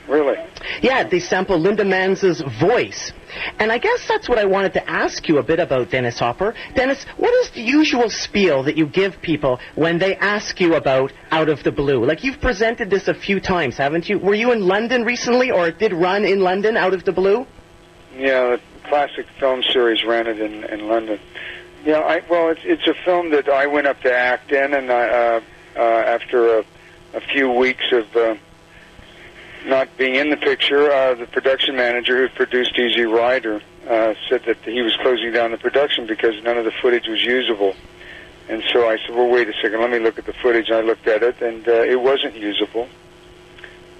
Really? Yeah, they sample Linda Manz's voice. And I guess that's what I wanted to ask you a bit about, Dennis Hopper. Dennis, what is the usual spiel that you give people when they ask you about Out of the Blue? Like, you've presented this a few times, haven't you? Were you in London recently, or it did run in London, Out of the Blue? Yeah, the classic film series ran it in, in London. Yeah, I, well, it's it's a film that I went up to act in, and I, uh, uh, after a, a few weeks of uh, not being in the picture, uh, the production manager who produced Easy Rider uh, said that he was closing down the production because none of the footage was usable. And so I said, well, wait a second, let me look at the footage. I looked at it, and uh, it wasn't usable.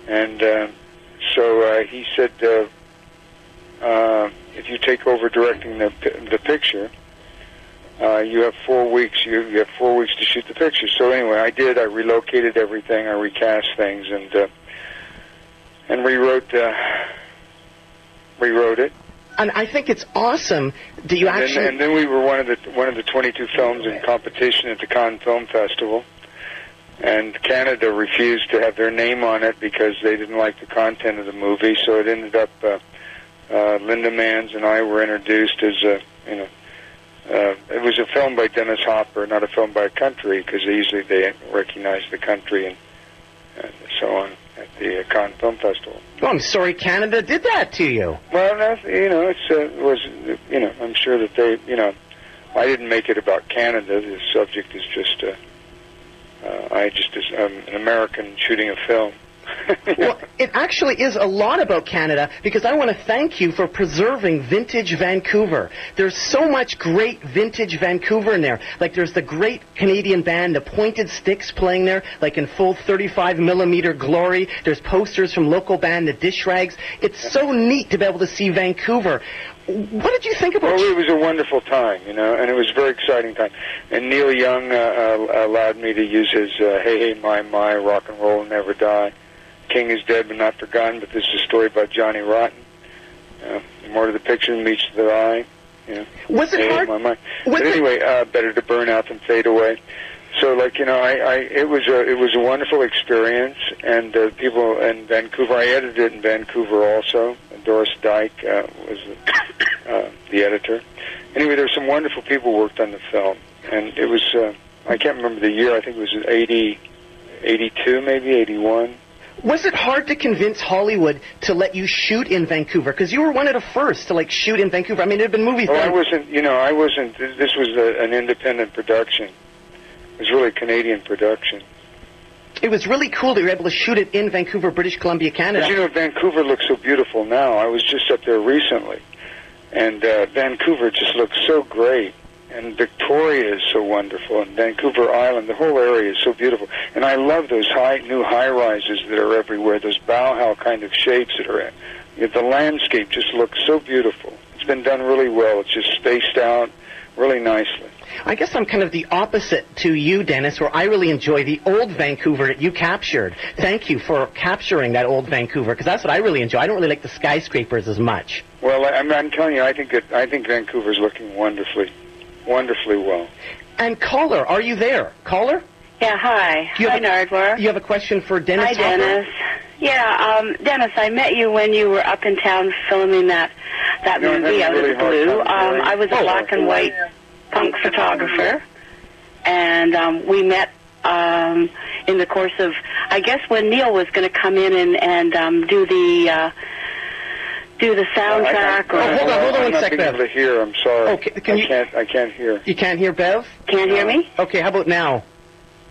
And uh, so uh, he said, uh, uh, if you take over directing the the picture, uh, you have four weeks. You, you have four weeks to shoot the picture. So anyway, I did. I relocated everything. I recast things and uh, and rewrote uh, rewrote it. And I think it's awesome that you And actually. then, and then we were one of the one of the 22 films in competition at the Cannes Film Festival. And Canada refused to have their name on it because they didn't like the content of the movie. So it ended up uh, uh, Linda Manz and I were introduced as a you know. Uh, it was a film by Dennis Hopper, not a film by a country, because usually they recognize the country and, and so on at the uh, Cannes Film Festival. oh, I'm sorry Canada did that to you. Well, that's, you know, it's uh, it was you know, I'm sure that they, you know, I didn't make it about Canada. The subject is just, uh, uh, I just is um, an American shooting a film. *laughs* Well, it actually is a lot about Canada because I want to thank you for preserving vintage Vancouver. There's so much great vintage Vancouver in there. Like there's the great Canadian band, the Pointed Sticks playing there, like in full 35 millimeter glory. There's posters from local band, the Dish Rags. It's so neat to be able to see Vancouver. What did you think about? Well, it was a wonderful time, you know, and it was a very exciting time. And Neil Young uh, uh, allowed me to use his uh, "Hey Hey My My" rock and roll never die. King is dead but not forgotten. But this is a story about Johnny Rotten. Uh, more to the picture than meets the eye. You know. was it hard? my mind. was But anyway, uh, better to burn out than fade away. So, like you know, I, I it was a it was a wonderful experience, and uh, people in Vancouver. I edited it in Vancouver also. Doris Dyck uh, was *coughs* uh, the editor. Anyway, there were some wonderful people worked on the film, and it was uh, I can't remember the year. I think it was 80, 82, maybe eighty one. Was it hard to convince Hollywood to let you shoot in Vancouver? Because you were one of the first to like shoot in Vancouver. I mean, there had been movies. Oh, I wasn't. You know, I wasn't. This was a, an independent production. It was really a Canadian production. It was really cool that you were able to shoot it in Vancouver, British Columbia, Canada. You know, Vancouver looks so beautiful now. I was just up there recently, and uh, Vancouver just looks so great. And Victoria is so wonderful, and Vancouver Island, the whole area is so beautiful. And I love those high new high rises that are everywhere, those Bauhaus kind of shapes that are in. The landscape just looks so beautiful. It's been done really well. It's just spaced out really nicely. I guess I'm kind of the opposite to you, Dennis, where I really enjoy the old Vancouver that you captured. Thank you for capturing that old Vancouver, because that's what I really enjoy. I don't really like the skyscrapers as much. Well, I'm, I'm telling you, I think that I think Vancouver's looking wonderfully, wonderfully well. And caller, are you there? Caller? Yeah, hi. You hi, have Nardwuar. You have a question for Dennis? Hi, Hopper? Dennis. Yeah, um, Dennis, I met you when you were up in town filming that that No, I'm movie having Out really of the Blue. Um. I was a Oh. black and white punk photographer, and um, we met um, in the course of, I guess, when Neil was going to come in and and um, do the uh, do the soundtrack. I, or Oh, hold on, hold on I'm one not sec, being able Bev. to hear. I'm sorry. Oh, okay, can I you- can't. I can't hear. You can't hear Bev? Can't hear me. Okay, how about now?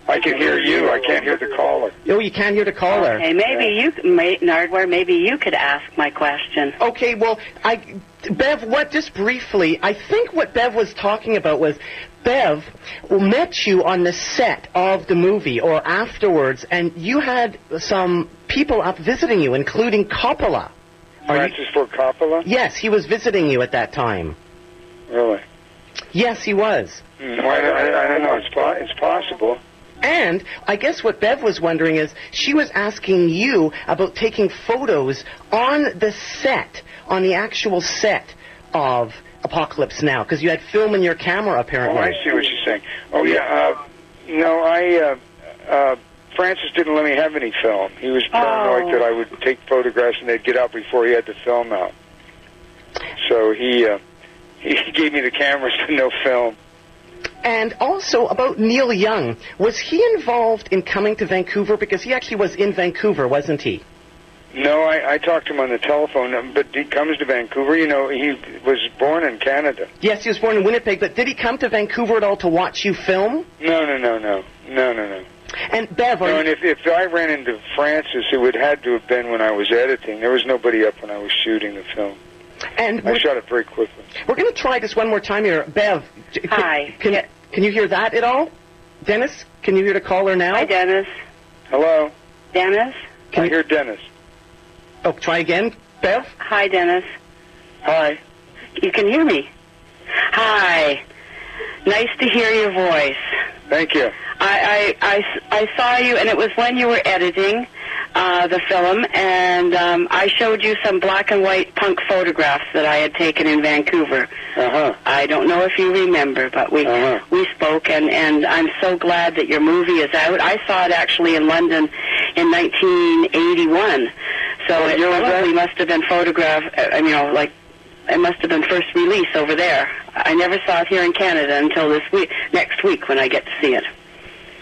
I can hear you. I can't hear the caller. Oh, you can't hear the caller. Okay, maybe you, may, Nardwuar, maybe you could ask my question. Okay, well, I, Bev, what, just briefly, I think what Bev was talking about was Bev met you on the set of the movie or afterwards, and you had some people up visiting you, including Coppola. Francis Ford Coppola. yes, he was visiting you at that time. Really? Yes, he was. Hmm, I, I, I don't know. It's po- it's possible. And I guess what Bev was wondering is she was asking you about taking photos on the set, on the actual set of Apocalypse Now, because you had film in your camera Oh, apparently. I see what you're saying. Oh yeah. Uh, no, I. Uh, uh, Francis didn't let me have any film. He was paranoid Oh. that I would take photographs and they'd get out before he had the film out. So he uh, *laughs* he gave me the cameras and no film. And also about Neil Young, was he involved in coming to Vancouver? Because he actually was in Vancouver, wasn't he? No, I, I talked to him on the telephone, um, but he comes to Vancouver. You know, he was born in Canada. Yes, he was born in Winnipeg, but did he come to Vancouver at all to watch you film? No, no, no, no, no, no, no. And Bev, are No, you- and if if I ran into Francis, it would had to have been when I was editing. There was nobody up when I was shooting the film. and I shot it very quickly. we're going to try this one more time here. Bev, j- can, Hi. Can, Yeah. can you hear that at all? Dennis, can you hear the caller now? Hi, Dennis. Hello, Dennis? Can I you- hear Dennis. Oh, try again, Bev. Hi, Dennis. Hi. You can hear me. Hi. Nice to hear your voice. Thank you. I, I, I, I saw you, and it was when you were editing uh, the film, and um, I showed you some black and white punk photographs that I had taken in Vancouver. Uh huh. I don't know if you remember, but we Uh-huh. we spoke, and and I'm so glad that your movie is out. I saw it actually in London in 1981, so What it year was that? probably must have been photographed. uh, You know, like it must have been first release over there. I never saw it here in Canada until this week, next week when I get to see it.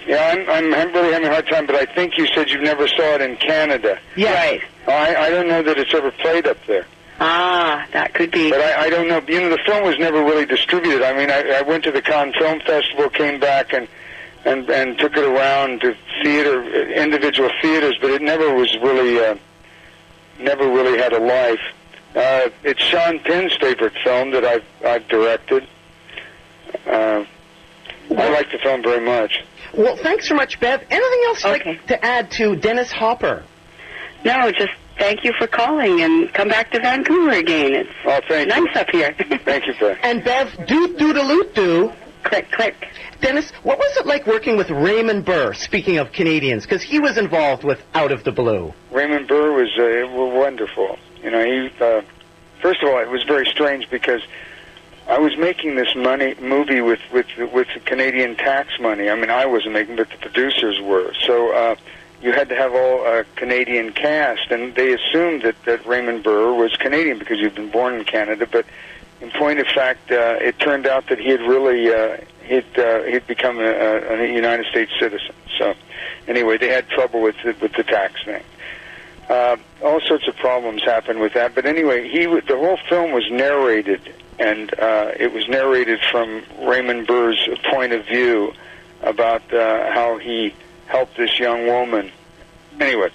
Yeah, I'm, I'm I'm really having a hard time, but I think you said you never saw it in Canada. Right. I I don't know that it's ever played up there, Ah, that could be. but I I don't know. You know, the film was never really distributed. I mean, I I went to the Cannes Film Festival, came back and. And, and took it around to theater individual theaters, but it never was really uh, never really had a life. Uh, it's Sean Penn's favorite film that I've I've directed. Uh, I like the film very much. Well, thanks so much, Bev. Anything else you'd Okay. like to add to Dennis Hopper? No, just thank you for calling and come back to Vancouver again. It's Oh, thank you. nice up here. *laughs* Thank you, Beth. And Bev, doot doodaloot doo. click, click. Dennis, what was it like working with Raymond Burr? Speaking of Canadians, because he was involved with Out of the Blue. Raymond Burr was uh, were wonderful. You know, he uh, first of all, it was very strange because I was making this money movie with with with Canadian tax money. I mean, I wasn't making, but the producers were. So uh, you had to have all uh, Canadian cast, and they assumed that that Raymond Burr was Canadian because he'd been born in Canada. But in point of fact, uh, it turned out that he had really uh, he'd uh, he'd become a, a, United States citizen. So anyway, they had trouble with the, with the tax thing. Uh, all sorts of problems happened with that. But anyway, he the whole film was narrated, and uh, it was narrated from Raymond Burr's point of view about uh, how he helped this young woman. Anyway,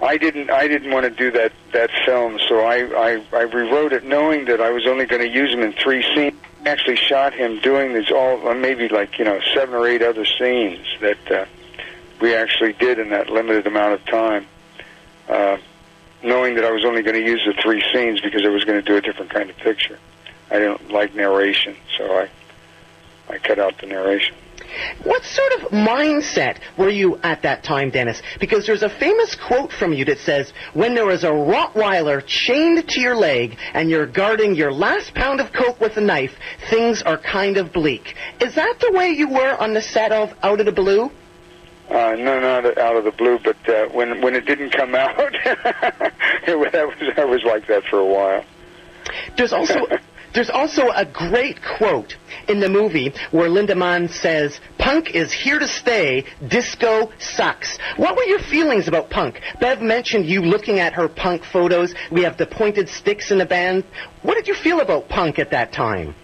I didn't I didn't want to do that that film, so I I, I rewrote it knowing that I was only going to use him in three scenes. I actually shot him doing these all uh, maybe like you know seven or eight other scenes that uh, we actually did in that limited amount of time uh, knowing that I was only going to use the three scenes because I was going to do a different kind of picture. I didn't like narration, so I I cut out the narration. What sort of mindset were you at that time, Dennis? Because there's a famous quote from you that says, when there is a Rottweiler chained to your leg and you're guarding your last pound of coke with a knife, things are kind of bleak. Is that the way you were on the set of Out of the Blue? Uh, no, not out of the blue, but uh, when when it didn't come out, *laughs* it, was- I was I was like that for a while. There's also *laughs* there's also a great quote in the movie where Linda Manz says, "Punk is here to stay. Disco sucks." What were your feelings about punk? Bev mentioned you looking at her punk photos. We have the pointed sticks in the band. What did you feel about punk at that time?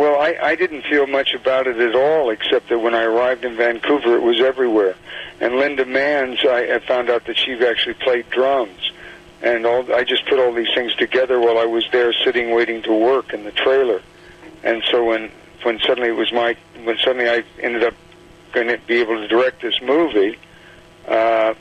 Well, I, I didn't feel much about it at all, except that when I arrived in Vancouver, it was everywhere. And Linda Manz, I, I found out that she actually played drums, and all, I just put all these things together while I was there, sitting waiting to work in the trailer. And so when when suddenly it was my when suddenly I ended up going to be able to direct this movie, uh,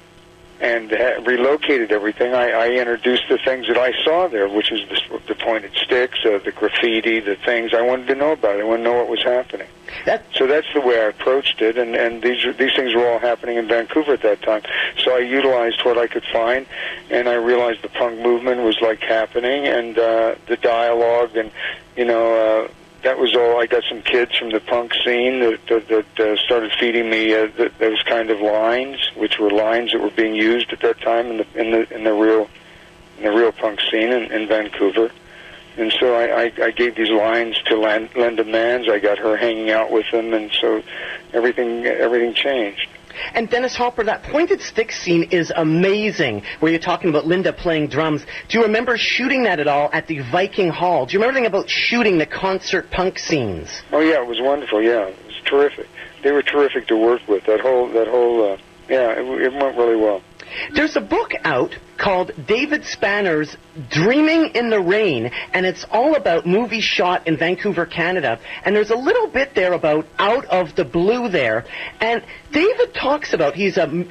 and uh, relocated everything, I, I introduced the things that I saw there, which is the, the pointed sticks, uh, the graffiti, the things I wanted to know about. I wanted to know what was happening. That So that's the way I approached it, and and these are- these things were all happening in Vancouver at that time. So I utilized what I could find, and I realized the punk movement was like happening, and uh, the dialogue, and you know. That was all. I got some kids from the punk scene that that, that uh, started feeding me uh, th- those kind of lines, which were lines that were being used at that time in the in the in the real in the real punk scene in, in Vancouver. And so I, I, I gave these lines to Linda Manz. I got her hanging out with them, and so everything everything changed. And Dennis Hopper, that pointed stick scene is amazing, where you're talking about Linda playing drums. Do you remember shooting that at all at the Viking Hall? Do you remember anything about shooting the concert punk scenes? Oh yeah, it was wonderful. Yeah, it was terrific. They were terrific to work with. That whole that whole uh, yeah, it, it went really well. There's a book out called David Spaner's Dreaming in the Rain, and it's all about movies shot in Vancouver, Canada. And there's a little bit there about Out of the Blue there. And David talks about, he's a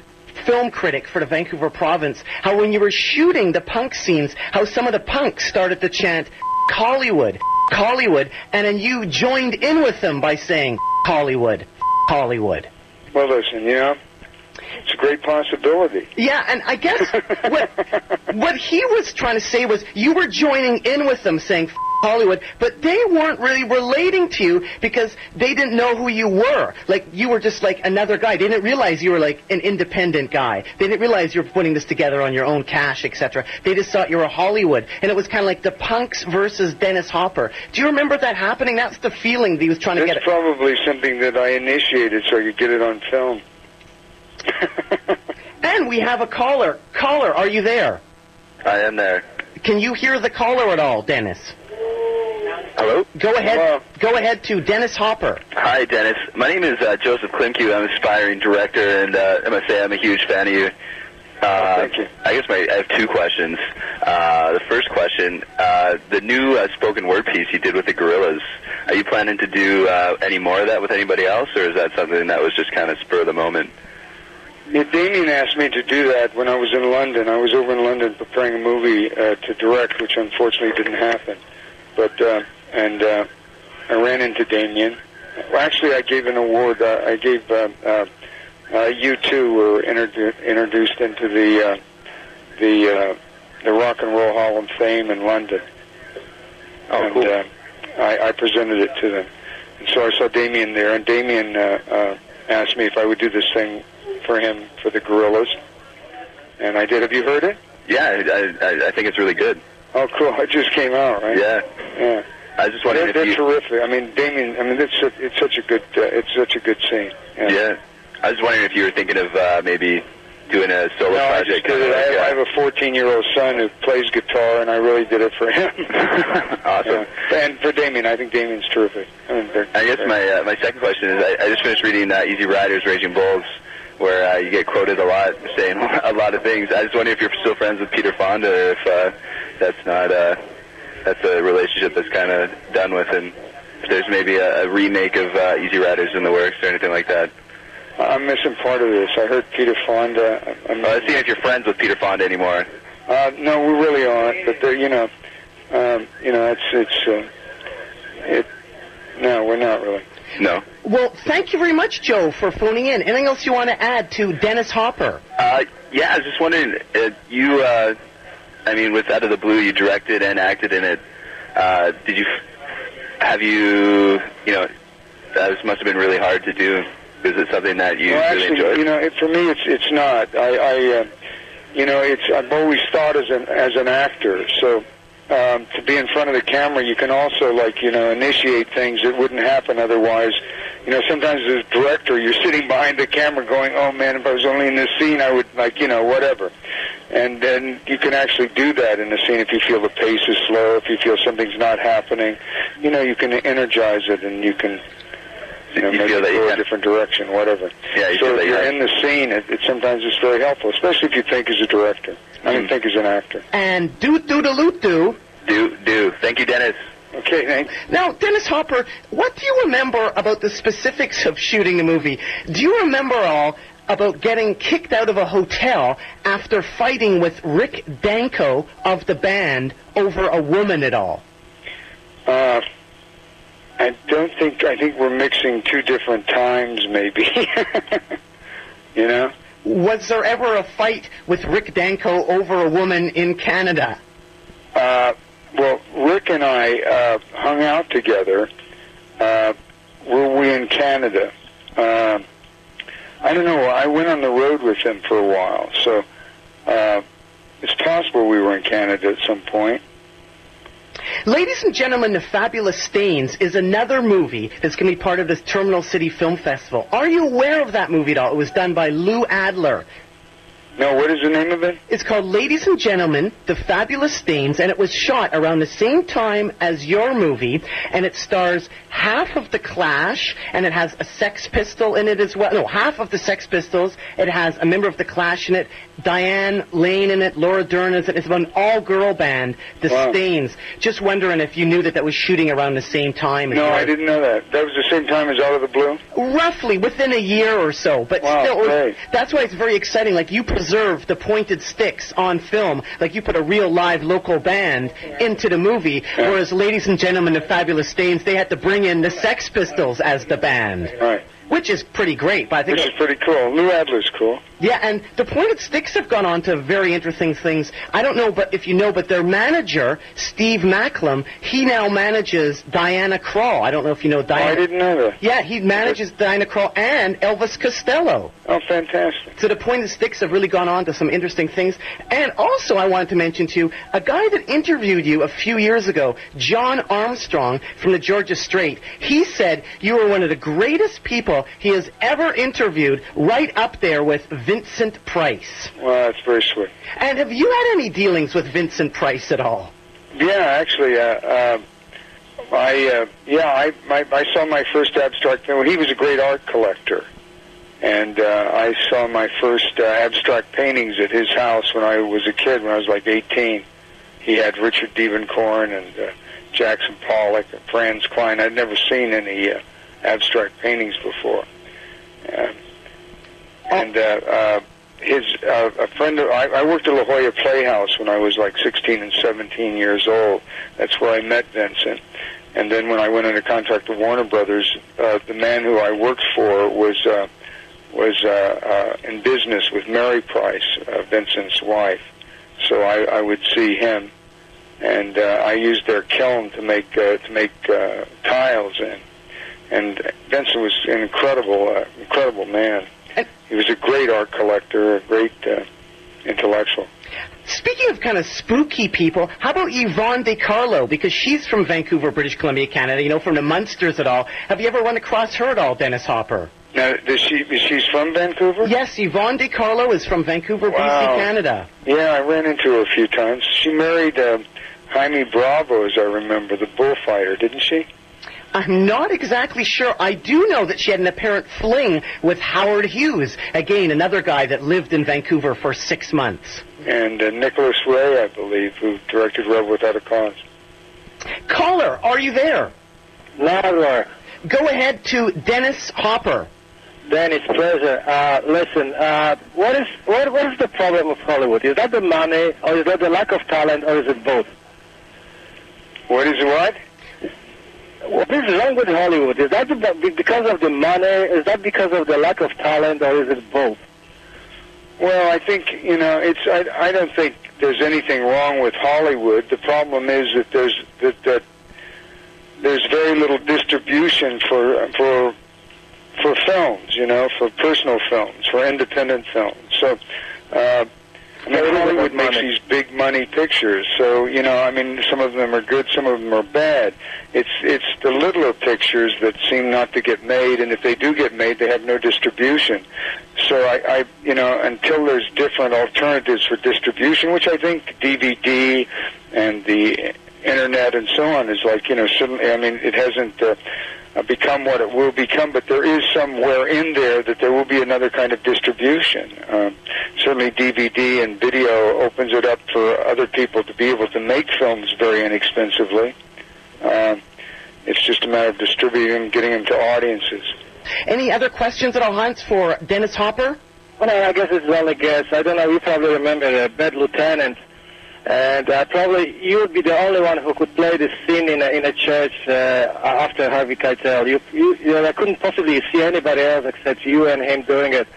film critic for the Vancouver province, how when you were shooting the punk scenes, how some of the punks started to chant Hollywood, Hollywood, and then you joined in with them by saying Hollywood, Hollywood. Well, listen, you know, it's a great possibility. Yeah, and I guess what *laughs* what he was trying to say was you were joining in with them saying F- Hollywood, but they weren't really relating to you because they didn't know who you were. Like you were just like another guy. They didn't realize you were like an independent guy. They didn't realize you were putting this together on your own cash, etc. They just thought you were a Hollywood, and it was kind of like the punks versus Dennis Hopper. Do you remember that happening? That's the feeling that he was trying to That's get. probably something that I initiated so I could get it on film. *laughs* And we have a caller. Caller, are you there? I am there. Can you hear the caller at all, Dennis? Hello? Go ahead. Hello. Go ahead to Dennis Hopper. Hi, Dennis. My name is uh, Joseph Klimke. I'm an aspiring director, and uh, I must say I'm a huge fan of you. Uh, thank you. I guess my, I have two questions. Uh, the first question, uh, the new uh, spoken word piece you did with the Gorillaz, are you planning to do uh, any more of that with anybody else, or is that something that was just kind of spur of the moment? Damien asked me to do that when I was in London. I was over in London preparing a movie uh, to direct, which unfortunately didn't happen. But uh, and uh, I ran into Damien. Well, actually, I gave an award. Uh, I gave uh, uh, uh, U2 were introdu- introduced into the uh, the uh, the Rock and Roll Hall of Fame in London. Oh, and cool. uh, I, I presented it to them. And so I saw Damien there, and Damien uh, uh, asked me if I would do this thing for him for the Gorillaz, and I did. Have you heard it? Yeah, I, I, I think it's really good. Oh, cool! It just came out, right? Yeah. yeah. I was just wondering They're, they're you... terrific. I mean, Damien. I mean, it's a, it's such a good uh, it's such a good scene. Yeah. Yeah. I was wondering if you were thinking of uh, maybe doing a solo No, I project. just did it. I, kinda have, I have a 14 year old son who plays guitar, and I really did it for him. uh, *laughs* awesome. Yeah. And for Damien, I think Damien's terrific. I, mean, I guess my uh, my second question is I, I just finished reading uh, Easy Riders, Raging Bulls, where uh, you get quoted a lot saying *laughs* a lot of things. I just wonder if you're still friends with Peter Fonda, or if uh, that's not uh, that's a relationship that's kind of done with, and if there's maybe a, a remake of uh, Easy Riders in the works or anything like that. I'm missing part of this. I heard Peter Fonda. I'm, Uh, seeing if you're friends with Peter Fonda anymore. Uh, no, we really aren't. But they're, you know, um, you know, it's it's uh, it. No, we're not really. No. Well, thank you very much, Joe, for phoning in. Anything else you want to add to Dennis Hopper? Uh, yeah, I was just wondering, uh, you, uh, I mean, with Out of the Blue, you directed and acted in it. Uh, did you, have you, you know, that must have been really hard to do. Is it something that you well, really actually, enjoyed? you know, it, for me, it's it's not. I, I uh, you know, it's I've always thought as an as an actor. So um, to be in front of the camera, you can also like you know initiate things that wouldn't happen otherwise. You know, sometimes as a director, you're sitting behind the camera going, "Oh man, if I was only in this scene, I would like you know whatever." And then you can actually do that in the scene if you feel the pace is slow, if you feel something's not happening. You know, you can energize it and you can. You know, You maybe feel that you go a different direction, whatever. Yeah, you so feel that if you you're in the scene, it, it sometimes is very helpful, especially if you think as a director. I mean, think as an actor. And doot doot a loot doo. Do, do. Thank you, Dennis. Okay, thanks. Now, Dennis Hopper, what do you remember about the specifics of shooting the movie? Do you remember all about getting kicked out of a hotel after fighting with Rick Danko of the band over a woman at all? Uh, I don't think. I think we're mixing two different times, maybe. *laughs* you know. Was there ever a fight with Rick Danko over a woman in Canada? Uh, well, Rick and I uh, hung out together. Uh, were we in Canada? Uh, I don't know. I went on the road with him for a while, so uh, it's possible we were in Canada at some point. Ladies and gentlemen, The Fabulous Stains is another movie that's going to be part of this Terminal City Film Festival. Are you aware of that movie at all? It was done by Lou Adler. No, what is the name of it? It's called Ladies and Gentlemen, The Fabulous Stains, and it was shot around the same time as your movie, and it stars half of The Clash, and it has a Sex Pistol in it as well. No, half of the Sex Pistols. It has a member of The Clash in it, Diane Lane in it, Laura Dern is in it. It's about an all-girl band, The Wow. Stains. Just wondering if you knew that that was shooting around the same time. No, I didn't know that. That was the same time as Out of the Blue. Roughly within a year or so, but Wow, still, great. that's why it's very exciting. Like you preserve the pointed sticks on film, like you put a real live local band into the movie. Whereas, ladies and gentlemen, of Fabulous Stains, they had to bring in the Sex Pistols as the band, Right. which is pretty great. But I think Which is pretty cool. Lou Adler's cool. Yeah, and the pointed sticks have gone on to very interesting things. I don't know, but if you know, but their manager, Steve Macklam, he now manages Diana Krall. I don't know if you know Oh, Diana. I didn't know that. Yeah, he manages Diana Krall and Elvis Costello. Oh, fantastic. So the pointed sticks have really gone on to some interesting things. And also, I wanted to mention to you a guy that interviewed you a few years ago, John Armstrong from the Georgia Straight. He said you were one of the greatest people he has ever interviewed, right up there with Vincent Price. Well, that's very sweet. And have you had any dealings with Vincent Price at all? Yeah, actually, uh, uh, I uh, yeah, I my, I saw my first abstract. Well, he was a great art collector, and uh, I saw my first uh, abstract paintings at his house when I was a kid. When I was like 18, he had Richard Diebenkorn and uh, Jackson Pollock and Franz Kline. I'd never seen any uh, abstract paintings before, uh, and uh, uh, his uh, a friend of I, I worked at La Jolla Playhouse when I was like 16 and 17 years old. That's where I met Vincent. And then when I went into contract with Warner Brothers, uh, the man who I worked for was uh, was uh, uh, in business with Mary Price, uh, Vincent's wife. So I, I would see him, and uh, I used their kiln to make uh, to make uh, tiles in. And Vincent was an incredible, uh, incredible man. He was a great art collector, a great uh, intellectual. Speaking of kind of spooky people, how about Yvonne DeCarlo? Because she's from Vancouver, British Columbia, Canada, you know, from the Munsters at all. Have you ever run across her at all, Dennis Hopper? Now, does she? She's from Vancouver? Yes, Yvonne DeCarlo is from Vancouver, Wow. BC, Canada. Yeah, I ran into her a few times. She married uh, Jaime Bravo, as I remember, the bullfighter, didn't she? I'm not exactly sure. I do know that she had an apparent fling with Howard Hughes. Again, another guy that lived in Vancouver for six months. And uh, Nicholas Ray, I believe, who directed Rebel Without a Cause. Caller, are you there? Louder. Go ahead to Dennis Hopper. Dennis, it's pleasure. Uh, listen, uh, what is what what is the problem of Hollywood? Is that the money, or is that the lack of talent, or is it both? What is what? What is wrong with Hollywood? Is that because of the money? Is that because of the lack of talent, or is it both? Well, I think you know it's. I, I don't think there's anything wrong with Hollywood. The problem is that there's that, that there's very little distribution for for for films. You know, for personal films, for independent films. So. Uh, So Hollywood makes money. these big money pictures, so you know. I mean, some of them are good, some of them are bad. It's it's the littler pictures that seem not to get made, and if they do get made, they have no distribution. So I, I you know, until there's different alternatives for distribution, which I think DVD and the internet and so on is like, you know, suddenly, I mean, it hasn't uh, uh, become what it will become, but there is somewhere in there that there will be another kind of distribution. Um, certainly, DVD and video opens it up for other people to be able to make films very inexpensively. Um, it's just a matter of distributing them, getting them to audiences. Any other questions at all, Hans, for Dennis Hopper? Well, I guess it's only guess. I don't know. You probably remember the Bad Lieutenant, and uh, probably you would be the only one who could play this scene in a in a church uh, after Harvey Keitel. You, you, you know, I couldn't possibly see anybody else except you and him doing it.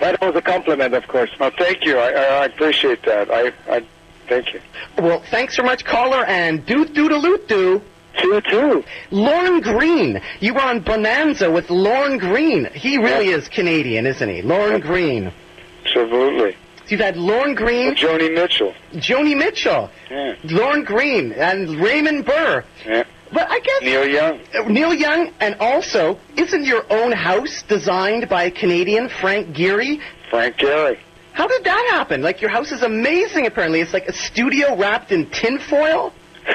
That was a compliment, of course. Well, thank you. I, I, I appreciate that. I, I thank you. Well, thanks so much, caller, and doot doodaloot doo. Two two. Lorne Greene. You were on Bonanza with Lorne Greene. He really is Canadian, isn't he? Lorne Greene. Absolutely. You've had Lorne Greene, Joni Mitchell. Joni Mitchell, Yeah. Lorne Greene, and Raymond Burr. Yeah. But I guess Neil Young. Uh, Neil Young, and also, isn't your own house designed by a Canadian, Frank Gehry? Frank Gehry. How did that happen? Like, your house is amazing, apparently. It's like a studio wrapped in tinfoil. *laughs*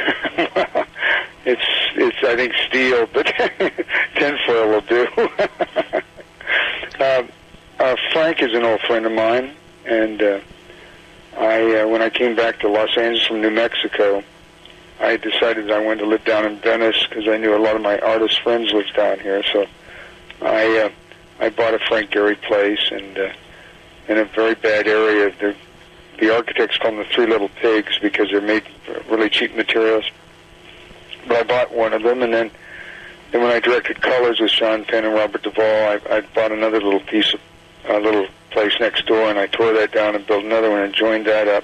it's it's I think steel, but *laughs* tinfoil will do. um, *laughs* uh, Frank is an old friend of mine, and uh, I uh, when I came back to Los Angeles from New Mexico, I decided I wanted to live down in Venice because I knew a lot of my artist friends lived down here. So I uh, I bought a Frank Gehry place, and uh, in a very bad area. The the architects call them the Three Little Pigs because they're made really cheap materials but I bought one of them, and then then when I directed Colors with Sean Penn and Robert Duvall, I, I bought another little piece of a little place next door, and I tore that down and built another one and joined that up.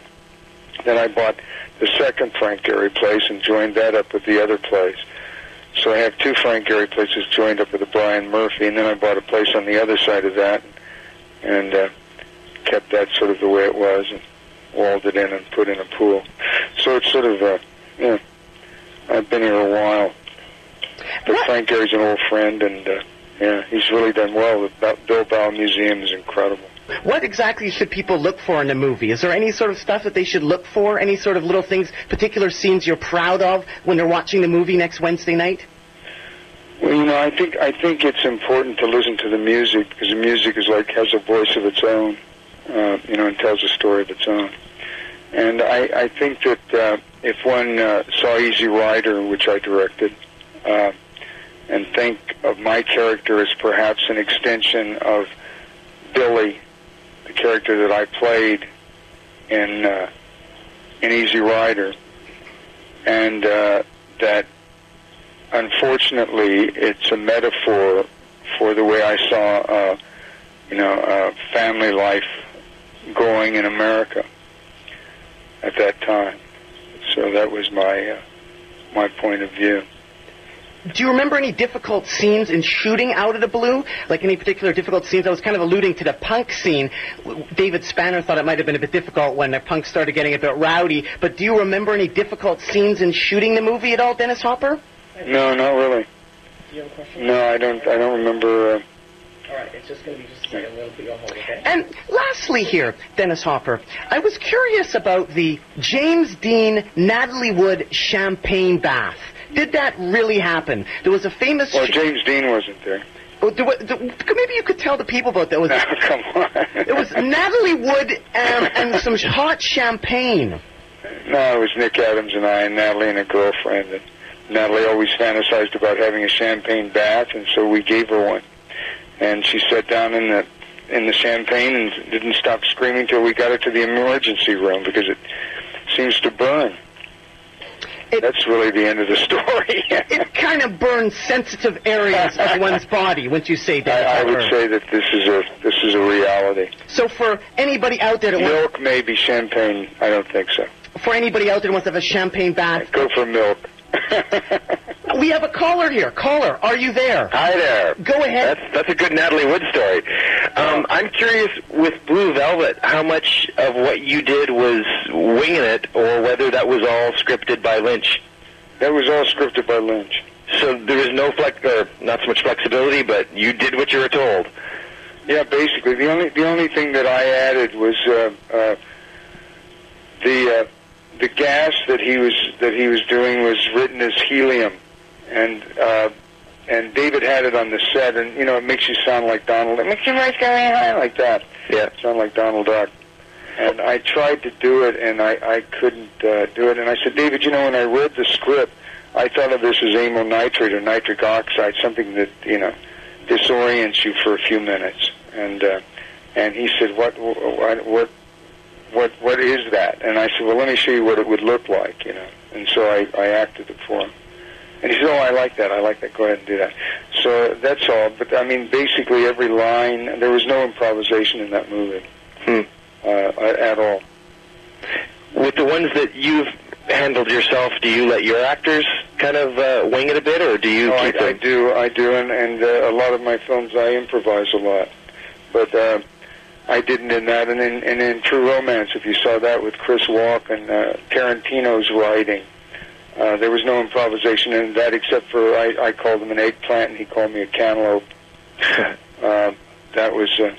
Then I bought the second Frank Gehry place and joined that up with the other place. So I have two Frank Gehry places joined up with a Brian Murphy, and then I bought a place on the other side of that, and uh, kept that sort of the way it was, and walled it in and put in a pool. So it's sort of, uh, yeah. I've been here a while. But Frank Gehry's an old friend, and uh, yeah, he's really done well. The Bilbao Museum is incredible. What exactly should people look for in a movie? Is there any sort of stuff that they should look for? Any sort of little things, particular scenes you're proud of when they're watching the movie next Wednesday night? Well, you know, I think I think it's important to listen to the music because the music is like has a voice of its own, uh, you know, and tells a story of its own. And I, I think that uh, if one uh, saw Easy Rider, which I directed, uh, and think of my character as perhaps an extension of Billy, character that I played in uh, in Easy Rider, and uh, that unfortunately it's a metaphor for the way I saw, uh, you know, uh, family life growing in America at that time. So that was my uh, my point of view. Do you remember any difficult scenes in shooting out of the blue? Like any particular difficult scenes? I was kind of alluding to the punk scene. David Spaner thought it might have been a bit difficult when the punk started getting a bit rowdy. But do you remember any difficult scenes in shooting the movie at all, Dennis Hopper? No, not really. Do you have a question? No, I don't. I don't remember. Uh, All right, it's just going to be just a second. We'll put you hold, okay? And lastly, here, Dennis Hopper, I was curious about the James Dean Natalie Wood champagne bath. Did that really happen? There was a famous. well, James Dean wasn't there. Oh, there maybe you could tell the people about that. It was, *laughs* Come on. it was Natalie Wood um, and some hot champagne. No, it was Nick Adams and I and Natalie and a girlfriend. And Natalie always fantasized about having a champagne bath, and so we gave her one. And she sat down in the in the champagne and didn't stop screaming till we got her to the emergency room because it seems to burn. It- That's really the end of the *laughs* story. It kind of burns sensitive areas of *laughs* one's body, wouldn't you say, that, I, I would say that this is a this is a reality. So for anybody out there that wants, Milk, maybe champagne. I don't think so. for anybody out there that wants to have a champagne bath, Go for milk. *laughs* we have a caller here. Caller, are you there? Hi there. Go ahead. That's that's a good Natalie Wood story. Um, I'm curious with Blue Velvet, how much of what you did was winging it, or whether that was all scripted by Lynch. that was all scripted by Lynch. So there was no flex, or not so much flexibility, but you did what you were told. Yeah, basically the only the only thing that I added was uh, uh, the uh, the gas that he was that he was doing was written as helium, and uh, and David had it on the set, and you know it makes you sound like Donald. It makes your voice go high like that. Yeah. sound like Donald Duck. And I tried to do it, and I I couldn't uh, do it. And I said, David, you know, when I read the script, I thought of this as amyl nitrate or nitric oxide, something that you know disorients you for a few minutes. and uh, and he said, "What what what what what is that?" And I said, "Well, let me show you what it would look like," you know. And so I I acted it for him. And he said, "Oh, I like that. I like that. Go ahead and do that." So that's all. But I mean, basically every line. There was no improvisation in that movie Hmm. uh, at all. With the ones that you've handled yourself, do you let your actors kind of uh, wing it a bit, or do you No, I, keep I them? do, I do, and, and uh, a lot of my films I improvise a lot, but uh, I didn't in that, and in and in True Romance, if you saw that with Chris Walk and uh, Tarantino's writing, uh, there was no improvisation in that except for I, I called him an eggplant and he called me a cantaloupe. *laughs* uh, that was uh,